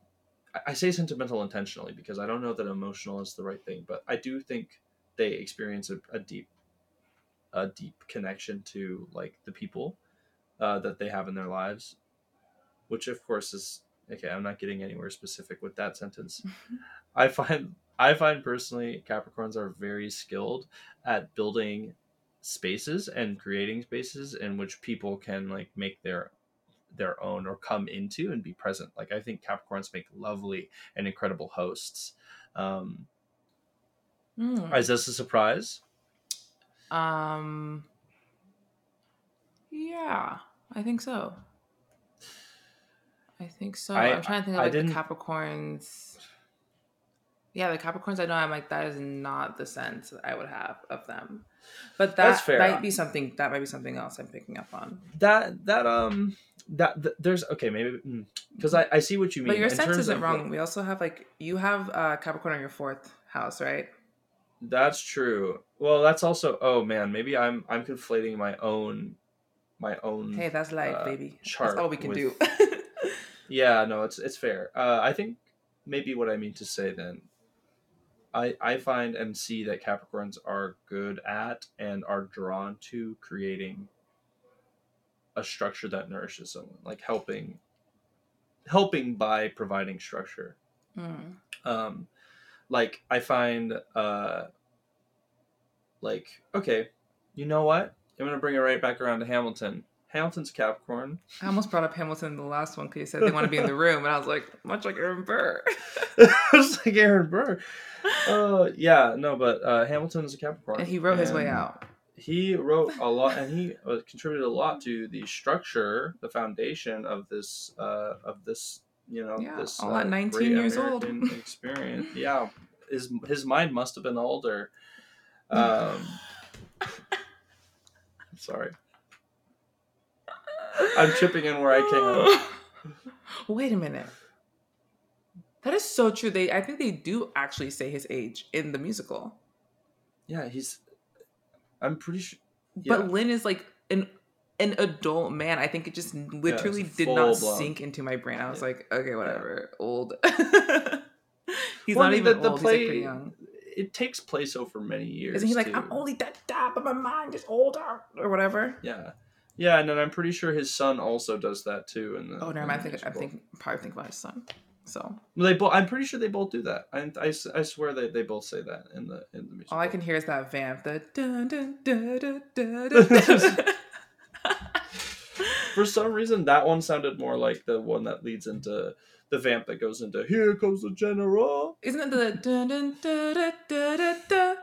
I say sentimental intentionally because I don't know that emotional is the right thing, but I do think they experience a, a deep a deep connection to like the people uh, that they have in their lives, which of course is okay. I'm not getting anywhere specific with that sentence. I find I find personally Capricorns are very skilled at building spaces and creating spaces in which people can like make their their own or come into and be present. Like I think Capricorns make lovely and incredible hosts. Um, mm. Is this a surprise? Um, yeah, I think so. I think so. I, am trying to think of like the Capricorns. Yeah, the Capricorns. I know. I'm like that is not the sense I would have of them, but that might be something. That might be something else I'm picking up on. That that um that, that there's okay maybe because mm, I I see what you mean. But your sense isn't wrong. What, we also have like you have uh Capricorn on your fourth house, right? That's true. Well, that's also. Oh man, maybe I'm I'm conflating my own my own. Hey, that's life, uh, baby. chart That's all we can with- do. Yeah, no, it's it's fair. Uh, I think maybe what I mean to say then, I I find and see that Capricorns are good at and are drawn to creating a structure that nourishes someone, like helping helping by providing structure. Mm. Um, like I find uh, like okay, you know what? I'm gonna bring it right back around to Hamilton. Hamilton's Capricorn. I almost brought up Hamilton in the last one because he said they want to be in the room, and I was like, much like Aaron Burr. it's like Aaron Burr. Uh, yeah, no, but uh, Hamilton is a Capricorn, and he wrote his way out. He wrote a lot, and he uh, contributed a lot to the structure, the foundation of this, uh, of this, you know, Yeah, this all at uh, 19 great years old. Experience. Yeah, his his mind must have been older. Um, sorry, I'm chipping in where I can. Wait a minute. That is so true. They, I think they do actually say his age in the musical, Yeah, he's. I'm pretty sure. but Lin is like an an adult man. I think it just literally did not full-blown. sink into my brain. I was Yeah. like, okay, whatever, old. He's Well, I not mean, even the, the old. play. He's like pretty young. It takes place over many years. Isn't he like, too. I'm only that dad, but my mind is older or whatever? Yeah, yeah, and then I'm pretty sure his son also does that too. In the Oh, never mind. I think I think probably think about his son. So they both. I'm pretty sure they both do that. I I swear they, they both say that in the in the musical. all I can hear is that vamp. The dun dun dun dun dun dun. dun. For some reason, that one sounded more like the one that leads into the vamp that goes into "Here comes the general." Isn't it the dun dun dun dun dun dun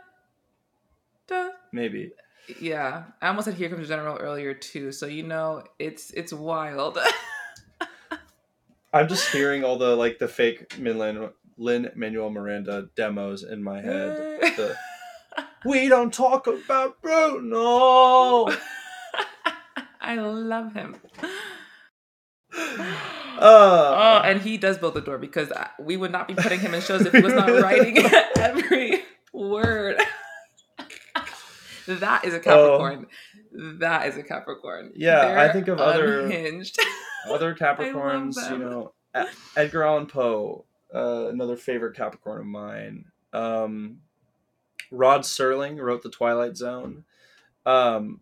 dun? Maybe. Yeah, I almost said "Here Comes the General" earlier too. So you know, it's it's wild. I'm just hearing all the like the fake Lin Lin Manuel Miranda demos in my head. The, we don't talk about Bruno. I love him. Uh, Oh, and he does build the door because I- we would not be putting him in shows if he was not writing every word. that is a Capricorn. that is a Capricorn. Yeah, I think of other- unhinged. other Capricorns, you know, Edgar Allan Poe, uh, another favorite Capricorn of mine. Um, Rod Serling wrote The Twilight Zone. Um,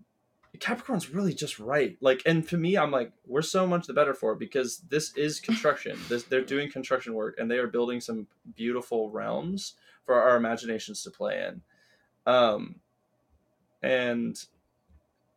Capricorn's really just right. Like, and to me, I'm like, we're so much the better for it because this is construction. this they're doing construction work and they are building some beautiful realms for our imaginations to play in. Um, and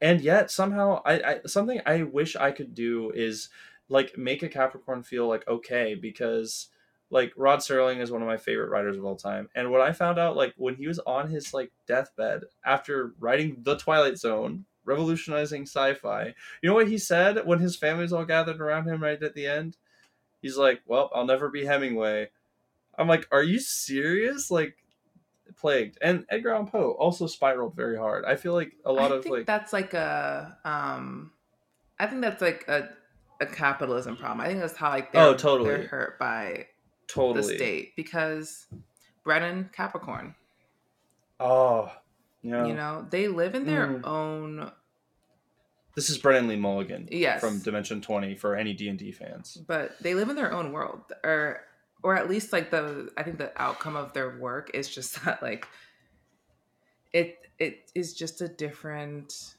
and yet somehow I, I something I wish I could do is like make a Capricorn feel like okay because like Rod Serling is one of my favorite writers of all time. And what I found out like when he was on his like deathbed after writing The Twilight Zone, revolutionizing sci-fi, you know what he said when his family's all gathered around him right at the end? He's like, "Well, I'll never be Hemingway." I'm like, "Are you serious?" Like plagued. And Edgar Allan Poe also spiraled very hard. I feel like a lot I of think like that's like a um I think that's like a a capitalism problem. I think that's how like they're, Oh, totally. they're hurt by totally the state because Brennan Capricorn, Oh, yeah. you know, they live in their Mm. own This is Brennan Lee Mulligan. Yes. From Dimension Twenty for any D and D fans. but they live in their own world or or at least like the i think the outcome of their work is just that like it it is just a different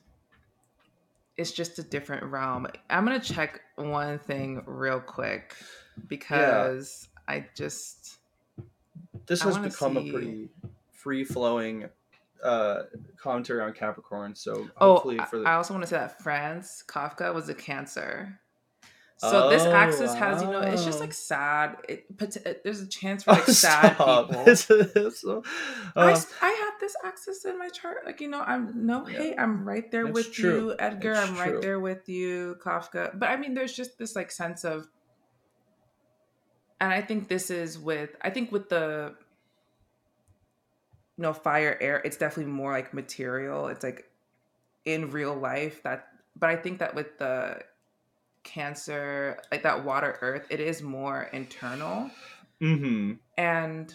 it's just a different realm i'm gonna check one thing real quick because i just This I has become see- a pretty free flowing uh commentary on Capricorn. So oh hopefully I- for the i also want to say that franz kafka was a cancer so this Oh, axis has you know it's just like sad it, it there's a chance for like sad Stop. people so- I, uh, have this axis in my chart. Like, you know, I'm no Yeah. hate. I'm right there It's with true. you, Edgar. It's I'm right there with you, Kafka. But I mean, there's just this like sense of, and I think this is with, I think with the, you know, fire, air, it's definitely more like material. It's like in real life that, but I think that with the cancer, like that water, earth, it is more internal mhm. and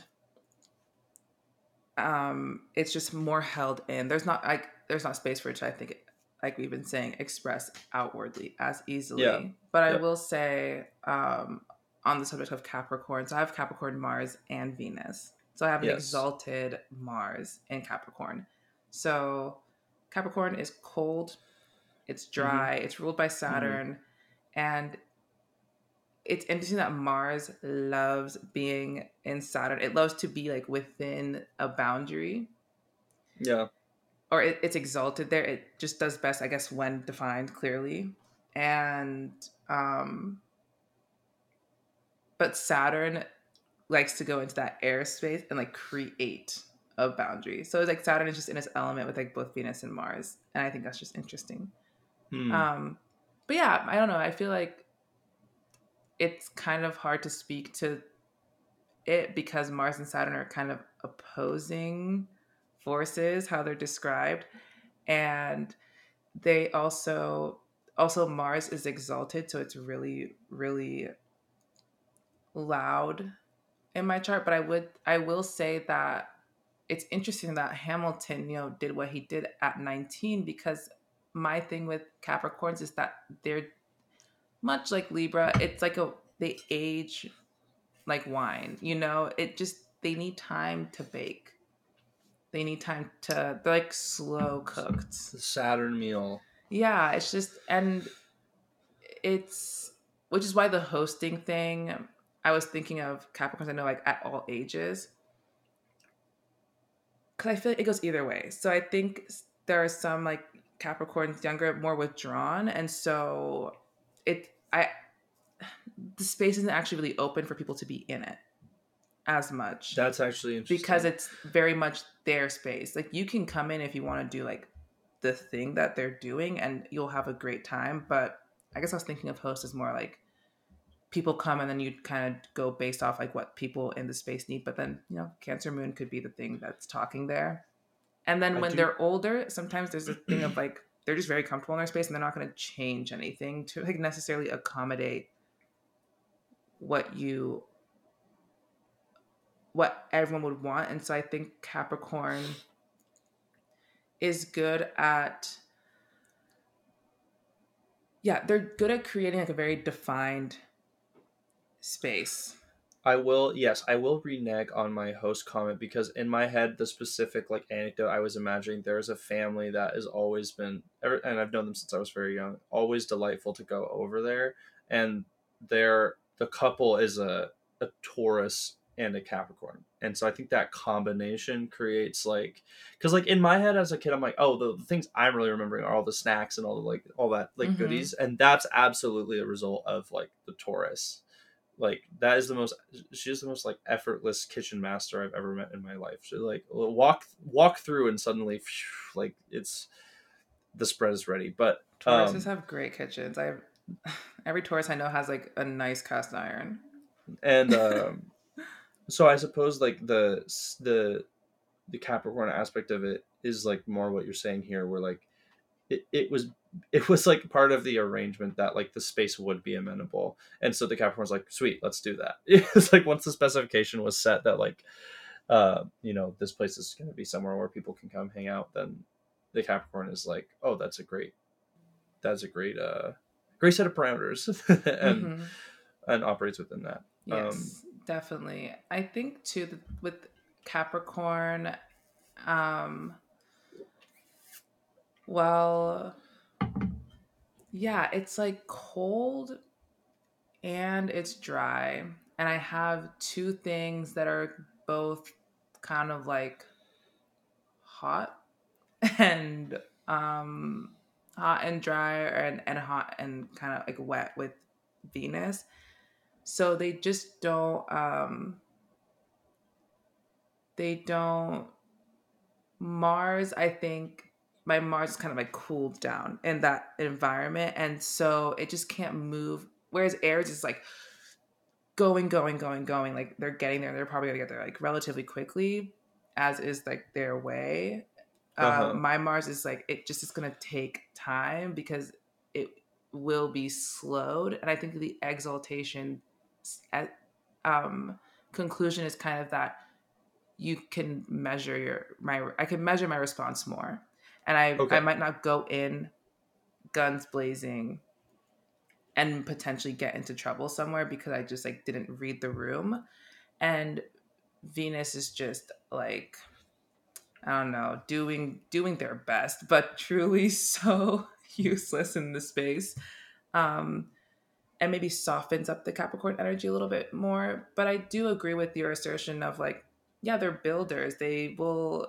um, it's just more held in. There's not like there's not space for it to I think like we've been saying express outwardly as easily. Yeah. But I will say um, on the subject of Capricorn, so I have Capricorn, Mars, and Venus. So I have an yes. exalted Mars in Capricorn. So Capricorn is cold, it's mm-hmm. dry, mm-hmm. it's ruled by Saturn, mm-hmm. and it's interesting that Mars loves being in Saturn. It loves to be like within a boundary. Yeah. Or it, it's exalted there. It just does best, I guess, when defined clearly. And um but Saturn likes to go into that airspace and like create a boundary. So it's like Saturn is just in its element with like both Venus and Mars. And I think that's just interesting. Hmm. Um but yeah, I don't know. I feel like it's kind of hard to speak to it because Mars and Saturn are kind of opposing forces, how they're described. And they also also Mars is exalted, so it's really, really loud in my chart. But I would I will say that it's interesting that Hamilton, you know, did what he did at 19 because my thing with Capricorns is that they're much like Libra, it's like a they age like wine. You know, it just they need time to bake. They need time to they're like slow cooked. The Saturn meal. Yeah, it's just and it's which is why the hosting thing I was thinking of Capricorns I know like at all ages. Cause I feel like it goes either way. So I think there are some like Capricorns younger, more withdrawn, and so it I the space isn't actually really open for people to be in it as much. That's actually interesting. Because it's very much their space. Like you can come in if you want to do like the thing that they're doing and you'll have a great time. But I guess I was thinking of host as more like people come and then you kind of go based off like what people in the space need. But then, you know, Cancer Moon could be the thing that's talking there. And then when they're older, sometimes there's a thing of like they're just very comfortable in their space and they're not going to change anything to like necessarily accommodate what you what everyone would want and so i think capricorn is good at yeah they're good at creating like a very defined space. I will, yes, I will renege on my host comment because in my head, the specific like anecdote I was imagining, there is a family that has always been, ever, and I've known them since I was very young, always delightful to go over there, and they're the couple is a a Taurus and a Capricorn, and so I think that combination creates like, because like in my head as a kid, I'm like, oh, the, the, things I'm really remembering are all the snacks and all the like all that like mm-hmm. goodies, and that's absolutely a result of like the Taurus like that is the most she's the most like effortless kitchen master i've ever met in my life. She like walk walk through and suddenly phew, like it's the spread is ready. But Tauruses um, have great kitchens. I have every Taurus i know has like a nice cast iron. And um so i suppose like the the the capricorn aspect of it is like more what you're saying here where like it, it was it was like part of the arrangement that like the space would be amenable. And so the capricorn was like sweet let's do that. It's like once the specification was set that like uh you know this place is going to be somewhere where people can come hang out then the capricorn is like oh that's a great that's a great uh great set of parameters. And mm-hmm. and operates within that. Yes um, definitely. I think too with capricorn um well yeah, it's like cold and it's dry. And I have two things that are both kind of like hot and um hot and dry and, and hot and kind of like wet with Venus. So they just don't um they don't Mars I think my Mars is kind of like cooled down in that environment. And so it just can't move. Whereas Aries is like going, going, going, going. Like they're getting there. They're probably gonna get there like relatively quickly, as is like their way. Uh, uh-huh. Uh, my Mars is like it just is gonna take time because it will be slowed. And I think the exaltation at um conclusion is kind of that you can measure your my I can measure my response more. And I okay. I might not go in guns blazing and potentially get into trouble somewhere because I just like didn't read the room. And Venus is just like I don't know, doing doing their best, but truly so useless in the space. Um and maybe softens up the Capricorn energy a little bit more. But I do agree with your assertion of like, yeah, they're builders. They will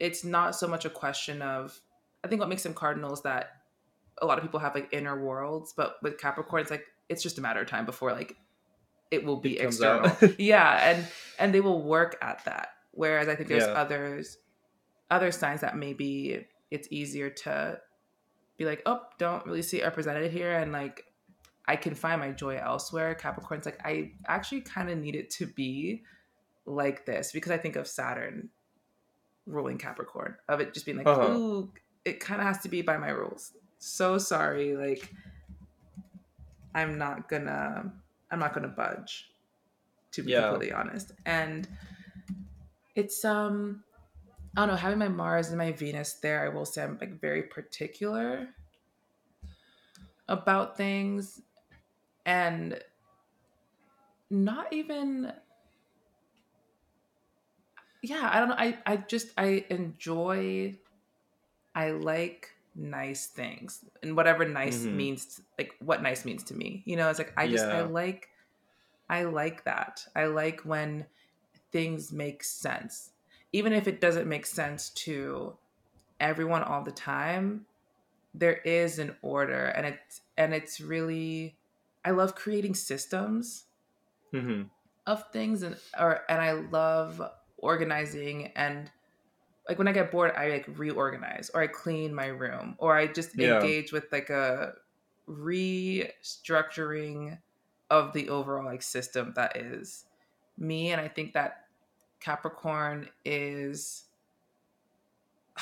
it's not so much a question of I think what makes them cardinals that a lot of people have like inner worlds, but with Capricorn, it's like it's just a matter of time before like it will be it external. yeah, and and they will work at that. Whereas I think there's yeah. others other signs that maybe it's easier to be like, oh, don't really see it represented here, and like I can find my joy elsewhere. Capricorn's like I actually kind of need it to be like this because I think of Saturn ruling Capricorn of it just being like, uh-huh. ooh, it kind of has to be by my rules so sorry. Like, I'm not gonna, I'm not gonna budge, to be yeah. completely honest. And it's, um, I don't know, having my Mars and my Venus there, I will say I'm like very particular about things and not even yeah i don't know i i just i enjoy i like nice things and whatever nice mm-hmm. means like what nice means to me you know it's like i just yeah. i like i like that i like when things make sense even if it doesn't make sense to everyone all the time there is an order and it's and it's really i love creating systems mm-hmm. of things and or and i love organizing and like when I get bored, I like reorganize or I clean my room or I just yeah. engage with like a restructuring of the overall like system that is me. And I think that Capricorn is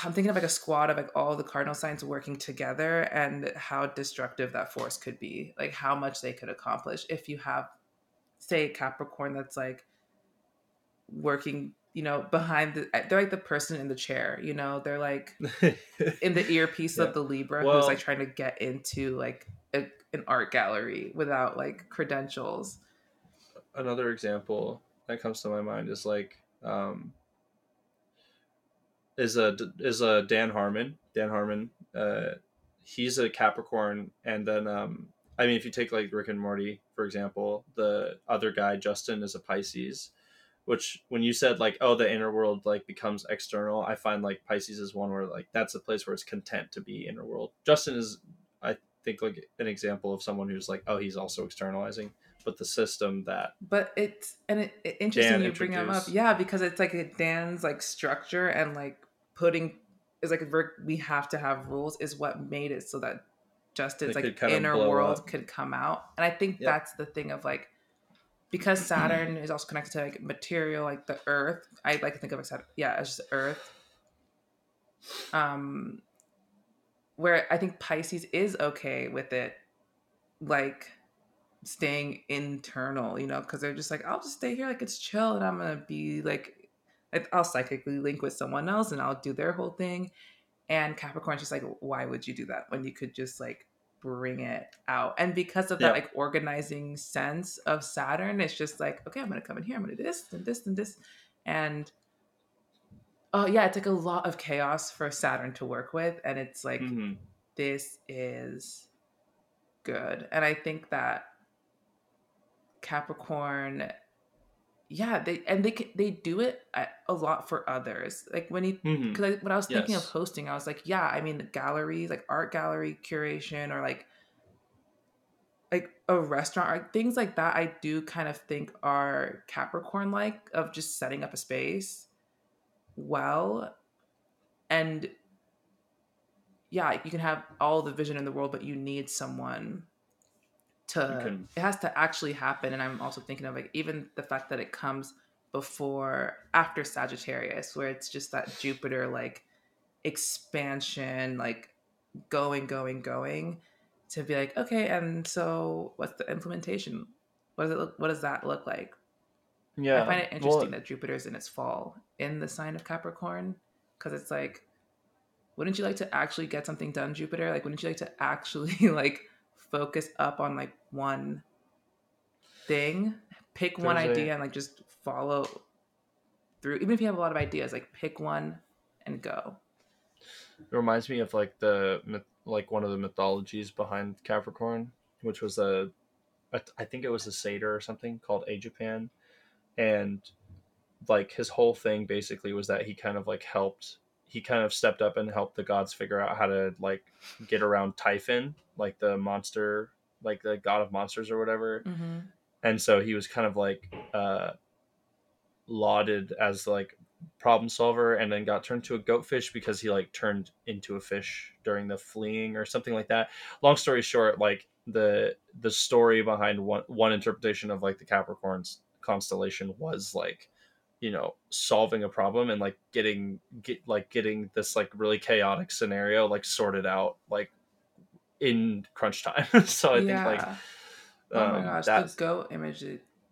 I'm thinking of like a squad of like all the cardinal signs working together and how destructive that force could be. Like how much they could accomplish if you have say Capricorn that's like working you know, behind the they're like the person in the chair, you know, they're like in the earpiece yeah. of the Libra well, who's like trying to get into like a, an art gallery without like credentials. Another example that comes to my mind is like um is a is a Dan Harmon. Dan Harmon, uh, he's a Capricorn, and then um, I mean, if you take like Rick and Morty for example, the other guy Justin is a Pisces, which when you said like oh the inner world like becomes external i find like pisces is one where like that's a place where it's content to be inner world justin is i think like an example of someone who's like oh he's also externalizing but the system that but it's and it, it interesting Dan you bring him up yeah because it's like a dan's like structure and like putting is like we have to have rules is what made it so that justin's like inner world up. could come out and i think yep. that's the thing of like because Saturn is also connected to like material, like the Earth. I like to think of it as yeah, as just Earth. Um, where I think Pisces is okay with it, like staying internal, you know, because they're just like, I'll just stay here, like it's chill, and I'm gonna be like, I'll psychically link with someone else, and I'll do their whole thing. And Capricorn's just like, why would you do that when you could just like bring it out. And because of that like organizing sense of Saturn, it's just like, okay, I'm gonna come in here, I'm gonna do this and this and this. And oh yeah, it's like a lot of chaos for Saturn to work with. And it's like mm-hmm. this is good. And I think that Capricorn yeah they and they they do it a lot for others like when he because mm-hmm. when i was thinking yes. of hosting i was like yeah i mean the galleries like art gallery curation or like like a restaurant or things like that i do kind of think are capricorn like of just setting up a space well and yeah you can have all the vision in the world but you need someone to can... it has to actually happen and i'm also thinking of like even the fact that it comes before after sagittarius where it's just that jupiter like expansion like going going going to be like okay and so what's the implementation what does it look what does that look like Yeah. I find it interesting well, that Jupiter's in its fall in the sign of Capricorn because it's like, wouldn't you like to actually get something done, Jupiter? Like, wouldn't you like to actually like focus up on like one thing, pick one idea, a... and like just follow through? Even if you have a lot of ideas, like pick one and go. It reminds me of like the like one of the mythologies behind Capricorn, which was a, a I think it was a satyr or something called Aegipan, and like his whole thing basically was that he kind of like helped he kind of stepped up and helped the gods figure out how to like get around Typhon, like the monster, like the god of monsters or whatever. Mm-hmm. And so he was kind of like uh lauded as like problem solver and then got turned to a goatfish because he like turned into a fish during the fleeing or something like that. Long story short, like the the story behind one one interpretation of like the Capricorns constellation was like you know solving a problem and like getting get like getting this like really chaotic scenario like sorted out like in crunch time so i yeah. think like um, oh my um, gosh the goat image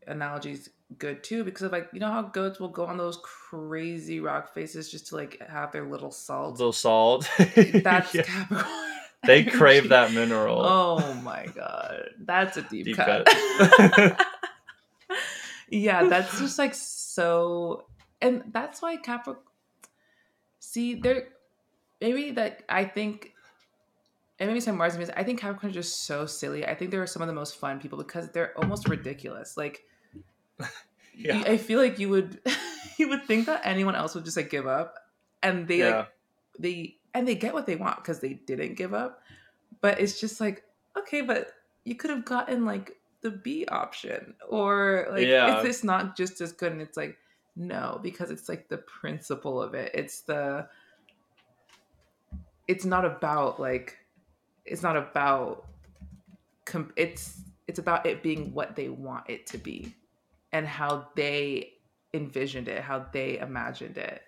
analogy is good too because of like you know how goats will go on those crazy rock faces just to like have their little salt little salt that's yeah. capricorn they crave that mineral oh my god that's a deep, deep cut, cut. yeah that's just like so and that's why Capricorn see there maybe that I think and maybe some Mars I think Capricorn is just so silly. I think they're some of the most fun people because they're almost ridiculous. Like yeah. I feel like you would you would think that anyone else would just like give up and they yeah. like they and they get what they want because they didn't give up. But it's just like, okay, but you could have gotten like the B option or like yeah. is this not just as good? And it's like no, because it's like the principle of it. It's the it's not about like it's not about it's it's about it being what they want it to be and how they envisioned it, how they imagined it.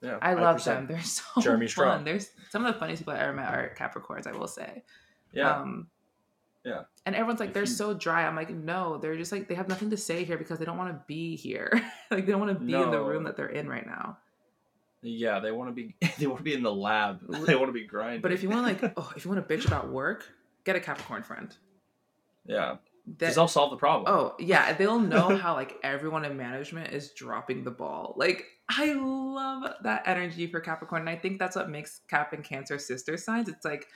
Yeah, I love them. They're so Jeremy fun. Strong. There's some of the funniest people I ever met are Capricorns, I will say. Yeah. Um, yeah. And everyone's like, if they're you... so dry. I'm like, no, they're just like, they have nothing to say here because they don't want to be here. like, they don't want to be no. in the room that they're in right now. Yeah, they want to be. They want to be in the lab. They want to be grinding. But if you want to like, oh, if you want to bitch about work, get a Capricorn friend. Yeah, because they'll solve the problem. Oh yeah, they'll know how like everyone in management is dropping the ball. Like I love that energy for Capricorn, and I think that's what makes Cap and Cancer sister signs. It's like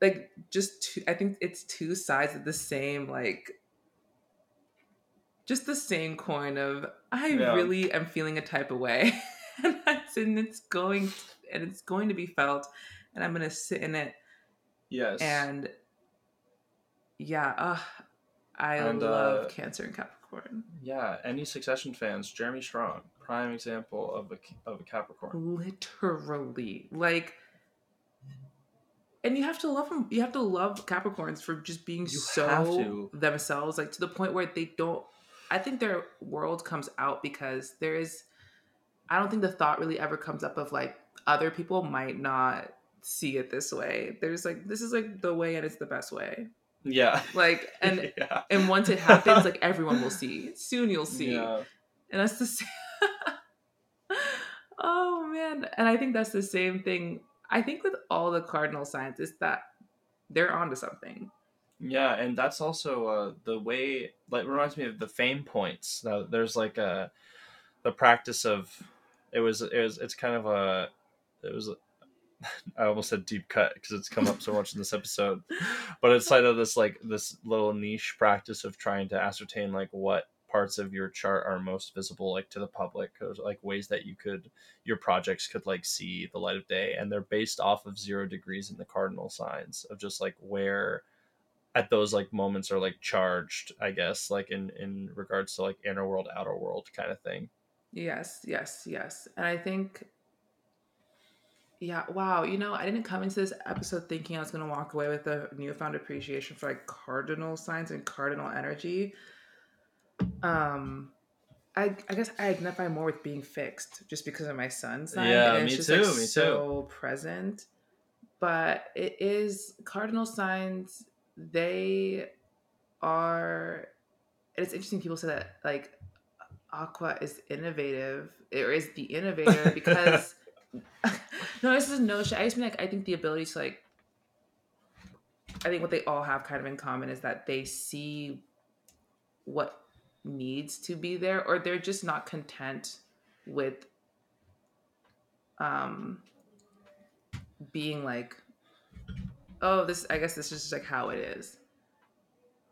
like just two, I think it's two sides of the same like just the same coin of I yeah. really am feeling a type of way and that's and it's going and it's going to be felt and I'm gonna sit in it. Yes. And yeah, uh, I and, love uh, Cancer and Capricorn. Yeah, any Succession fans, Jeremy Strong, prime example of a of a Capricorn. Literally, like and you have to love them. You have to love Capricorns for just being you so themselves, like to the point where they don't. I think their world comes out because there is. I don't think the thought really ever comes up of like other people might not see it this way. There's like this is like the way and it's the best way. Yeah. Like and yeah. and once it happens, like everyone will see. Soon you'll see. Yeah. And that's the same. oh man, and I think that's the same thing I think with all the cardinal signs is that they're onto something. Yeah, and that's also uh, the way. Like reminds me of the fame points. Now, there's like a the practice of it was it was it's kind of a it was I almost said deep cut because it's come up so much in this episode, but it's kind of this like this little niche practice of trying to ascertain like what parts of your chart are most visible like to the public or like ways that you could your projects could like see the light of day and they're based off of zero degrees in the cardinal signs of just like where at those like moments are like charged i guess like in in regards to like inner world outer world kind of thing. Yes yes yes and i think yeah wow you know i didn't come into this episode thinking i was going to walk away with a newfound appreciation for like cardinal signs and cardinal energy um I, I guess I identify more with being fixed just because of my sun's sign. Yeah, and it's me just, too. Like, me so too. present, but it is cardinal signs. They are it's interesting people say that like Aqua is innovative or is the innovator because no, this is no shit. I just mean like I think the ability to like I think what they all have kind of in common is that they see what needs to be there or they're just not content with um being like oh this i guess this is just like how it is.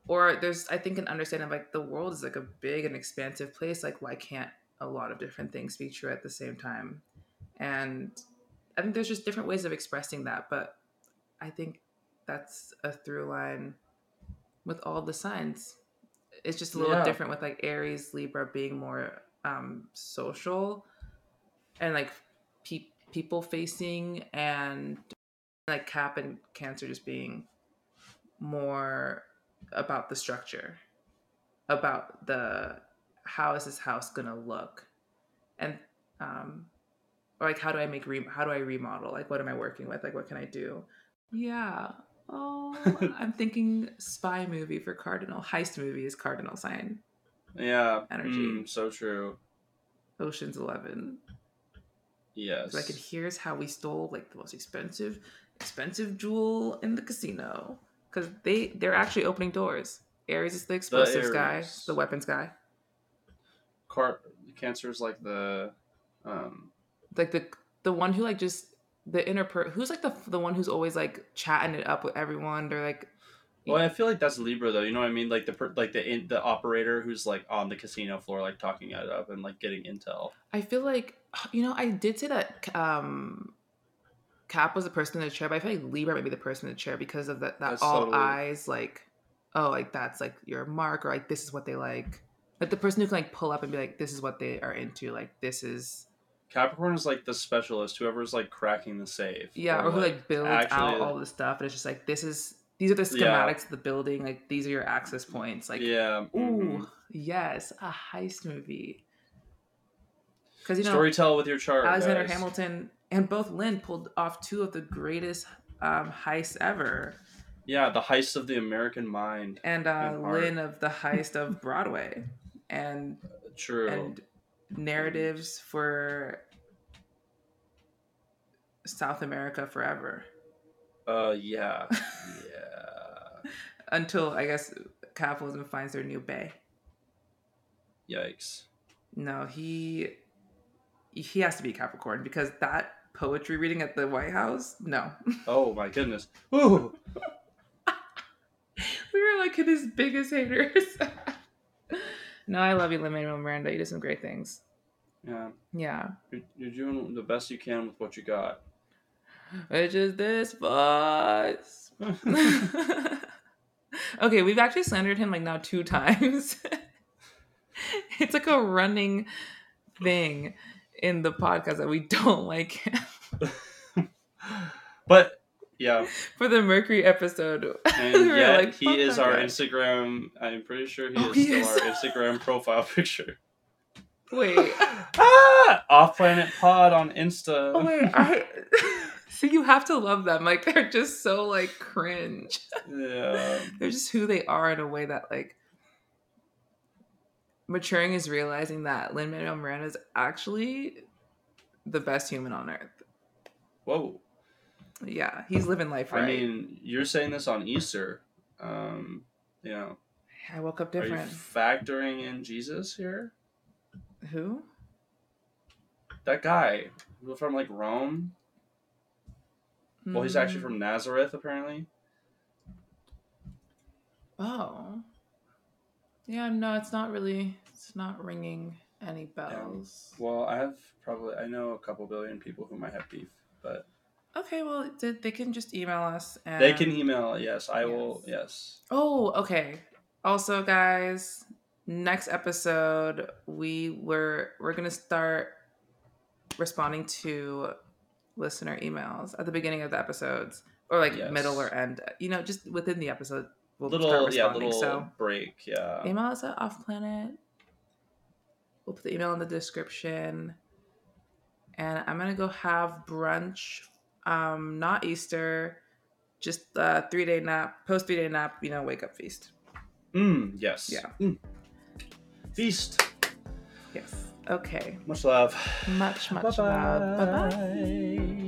Or there's i think an understanding of like the world is like a big and expansive place like why can't a lot of different things be true at the same time? And i think there's just different ways of expressing that but i think that's a through line with all the signs it's just a little yeah. different with like aries libra being more um social and like pe- people facing and like cap and cancer just being more about the structure about the how is this house gonna look? And um or like how do i make re- how do i remodel? Like what am i working with? Like what can i do? Yeah oh i'm thinking spy movie for cardinal. Heist movie is cardinal sign. Yeah energy. mm, so true. Oceans 11 yes. like and here's how we stole like the most expensive expensive jewel in the casino. Because they they're actually opening doors. Aries is the explosives the guy, the weapons guy. Car Cancer is like the, um, like the the one who like just the inner per who's like the the one who's always like chatting it up with everyone. They're like. Well, I feel like that's Libra though. You know what I mean? Like the like the in, the operator who's like on the casino floor, like talking it up and like getting intel. I feel like you know I did say that um Cap was the person in the chair, but I feel like Libra might be the person in the chair because of that that that's all totally... eyes like oh like that's like your mark or like this is what they like. Like the person who can like pull up and be like, this is what they are into, like this is Capricorn is like the specialist, whoever's like cracking the safe. Yeah, or, or who like, like builds actually... out all the stuff and it's just like this is these are the schematics yeah. of the building, like these are your access points. Like Yeah. Ooh, mm-hmm. yes, a heist movie. Because you know Storytell with your chart. Alexander guys. Hamilton and both Lin pulled off two of the greatest um, heists ever. Yeah, the heist of the American mind, and uh, Lin of the heist of Broadway, and true, and narratives for South America forever. Uh, yeah, yeah. Until I guess capitalism finds their new bay. Yikes! No, he he has to be Capricorn because that poetry reading at the White House? No. Oh my goodness. Ooh. we were like his biggest haters. no, I love you, Lin Manuel Miranda. You did some great things. Yeah. Yeah. You're, you're doing the best you can with what you got. Which is this voice. okay, we've actually slandered him like now two times. it's like a running thing in the podcast that we don't like him. but yeah. For the Mercury episode. And we yet like, he is our. Instagram I'm pretty sure he oh, is he still is. our Instagram profile picture. Wait. ah! Off Planet Pod on Insta. Oh wait, I See, you have to love them. Like they're just so like cringe. Yeah. they're just who they are in a way that like maturing is realizing that Lin Manuel Miranda is actually the best human on earth. Whoa. Yeah, he's living life right. I mean, you're saying this on Easter. Um, you know. I woke up different. factoring in Jesus here? Who? That guy from like Rome. Well, he's actually hmm. from Nazareth, apparently. Oh. Yeah, no, it's not really. It's not ringing any bells. Yeah. Well, I have probably I know a couple billion people who might have beef, but okay, well, they can just email us. And... They can email. Yes, I yes. will. Yes. Oh, okay. Also, guys, next episode we were we're gonna start responding to listener emails at the beginning of the episodes or like yes. middle or end. You know, just within the episode we'll little yeah little so, break yeah email us at off planet we'll put the email in the description and i'm gonna go have brunch um not easter just a three day nap post three day nap you know wake up feast mm yes yeah mm. Feast. Yes. Okay. Much love. Much, much Bye-bye. love. Bye bye.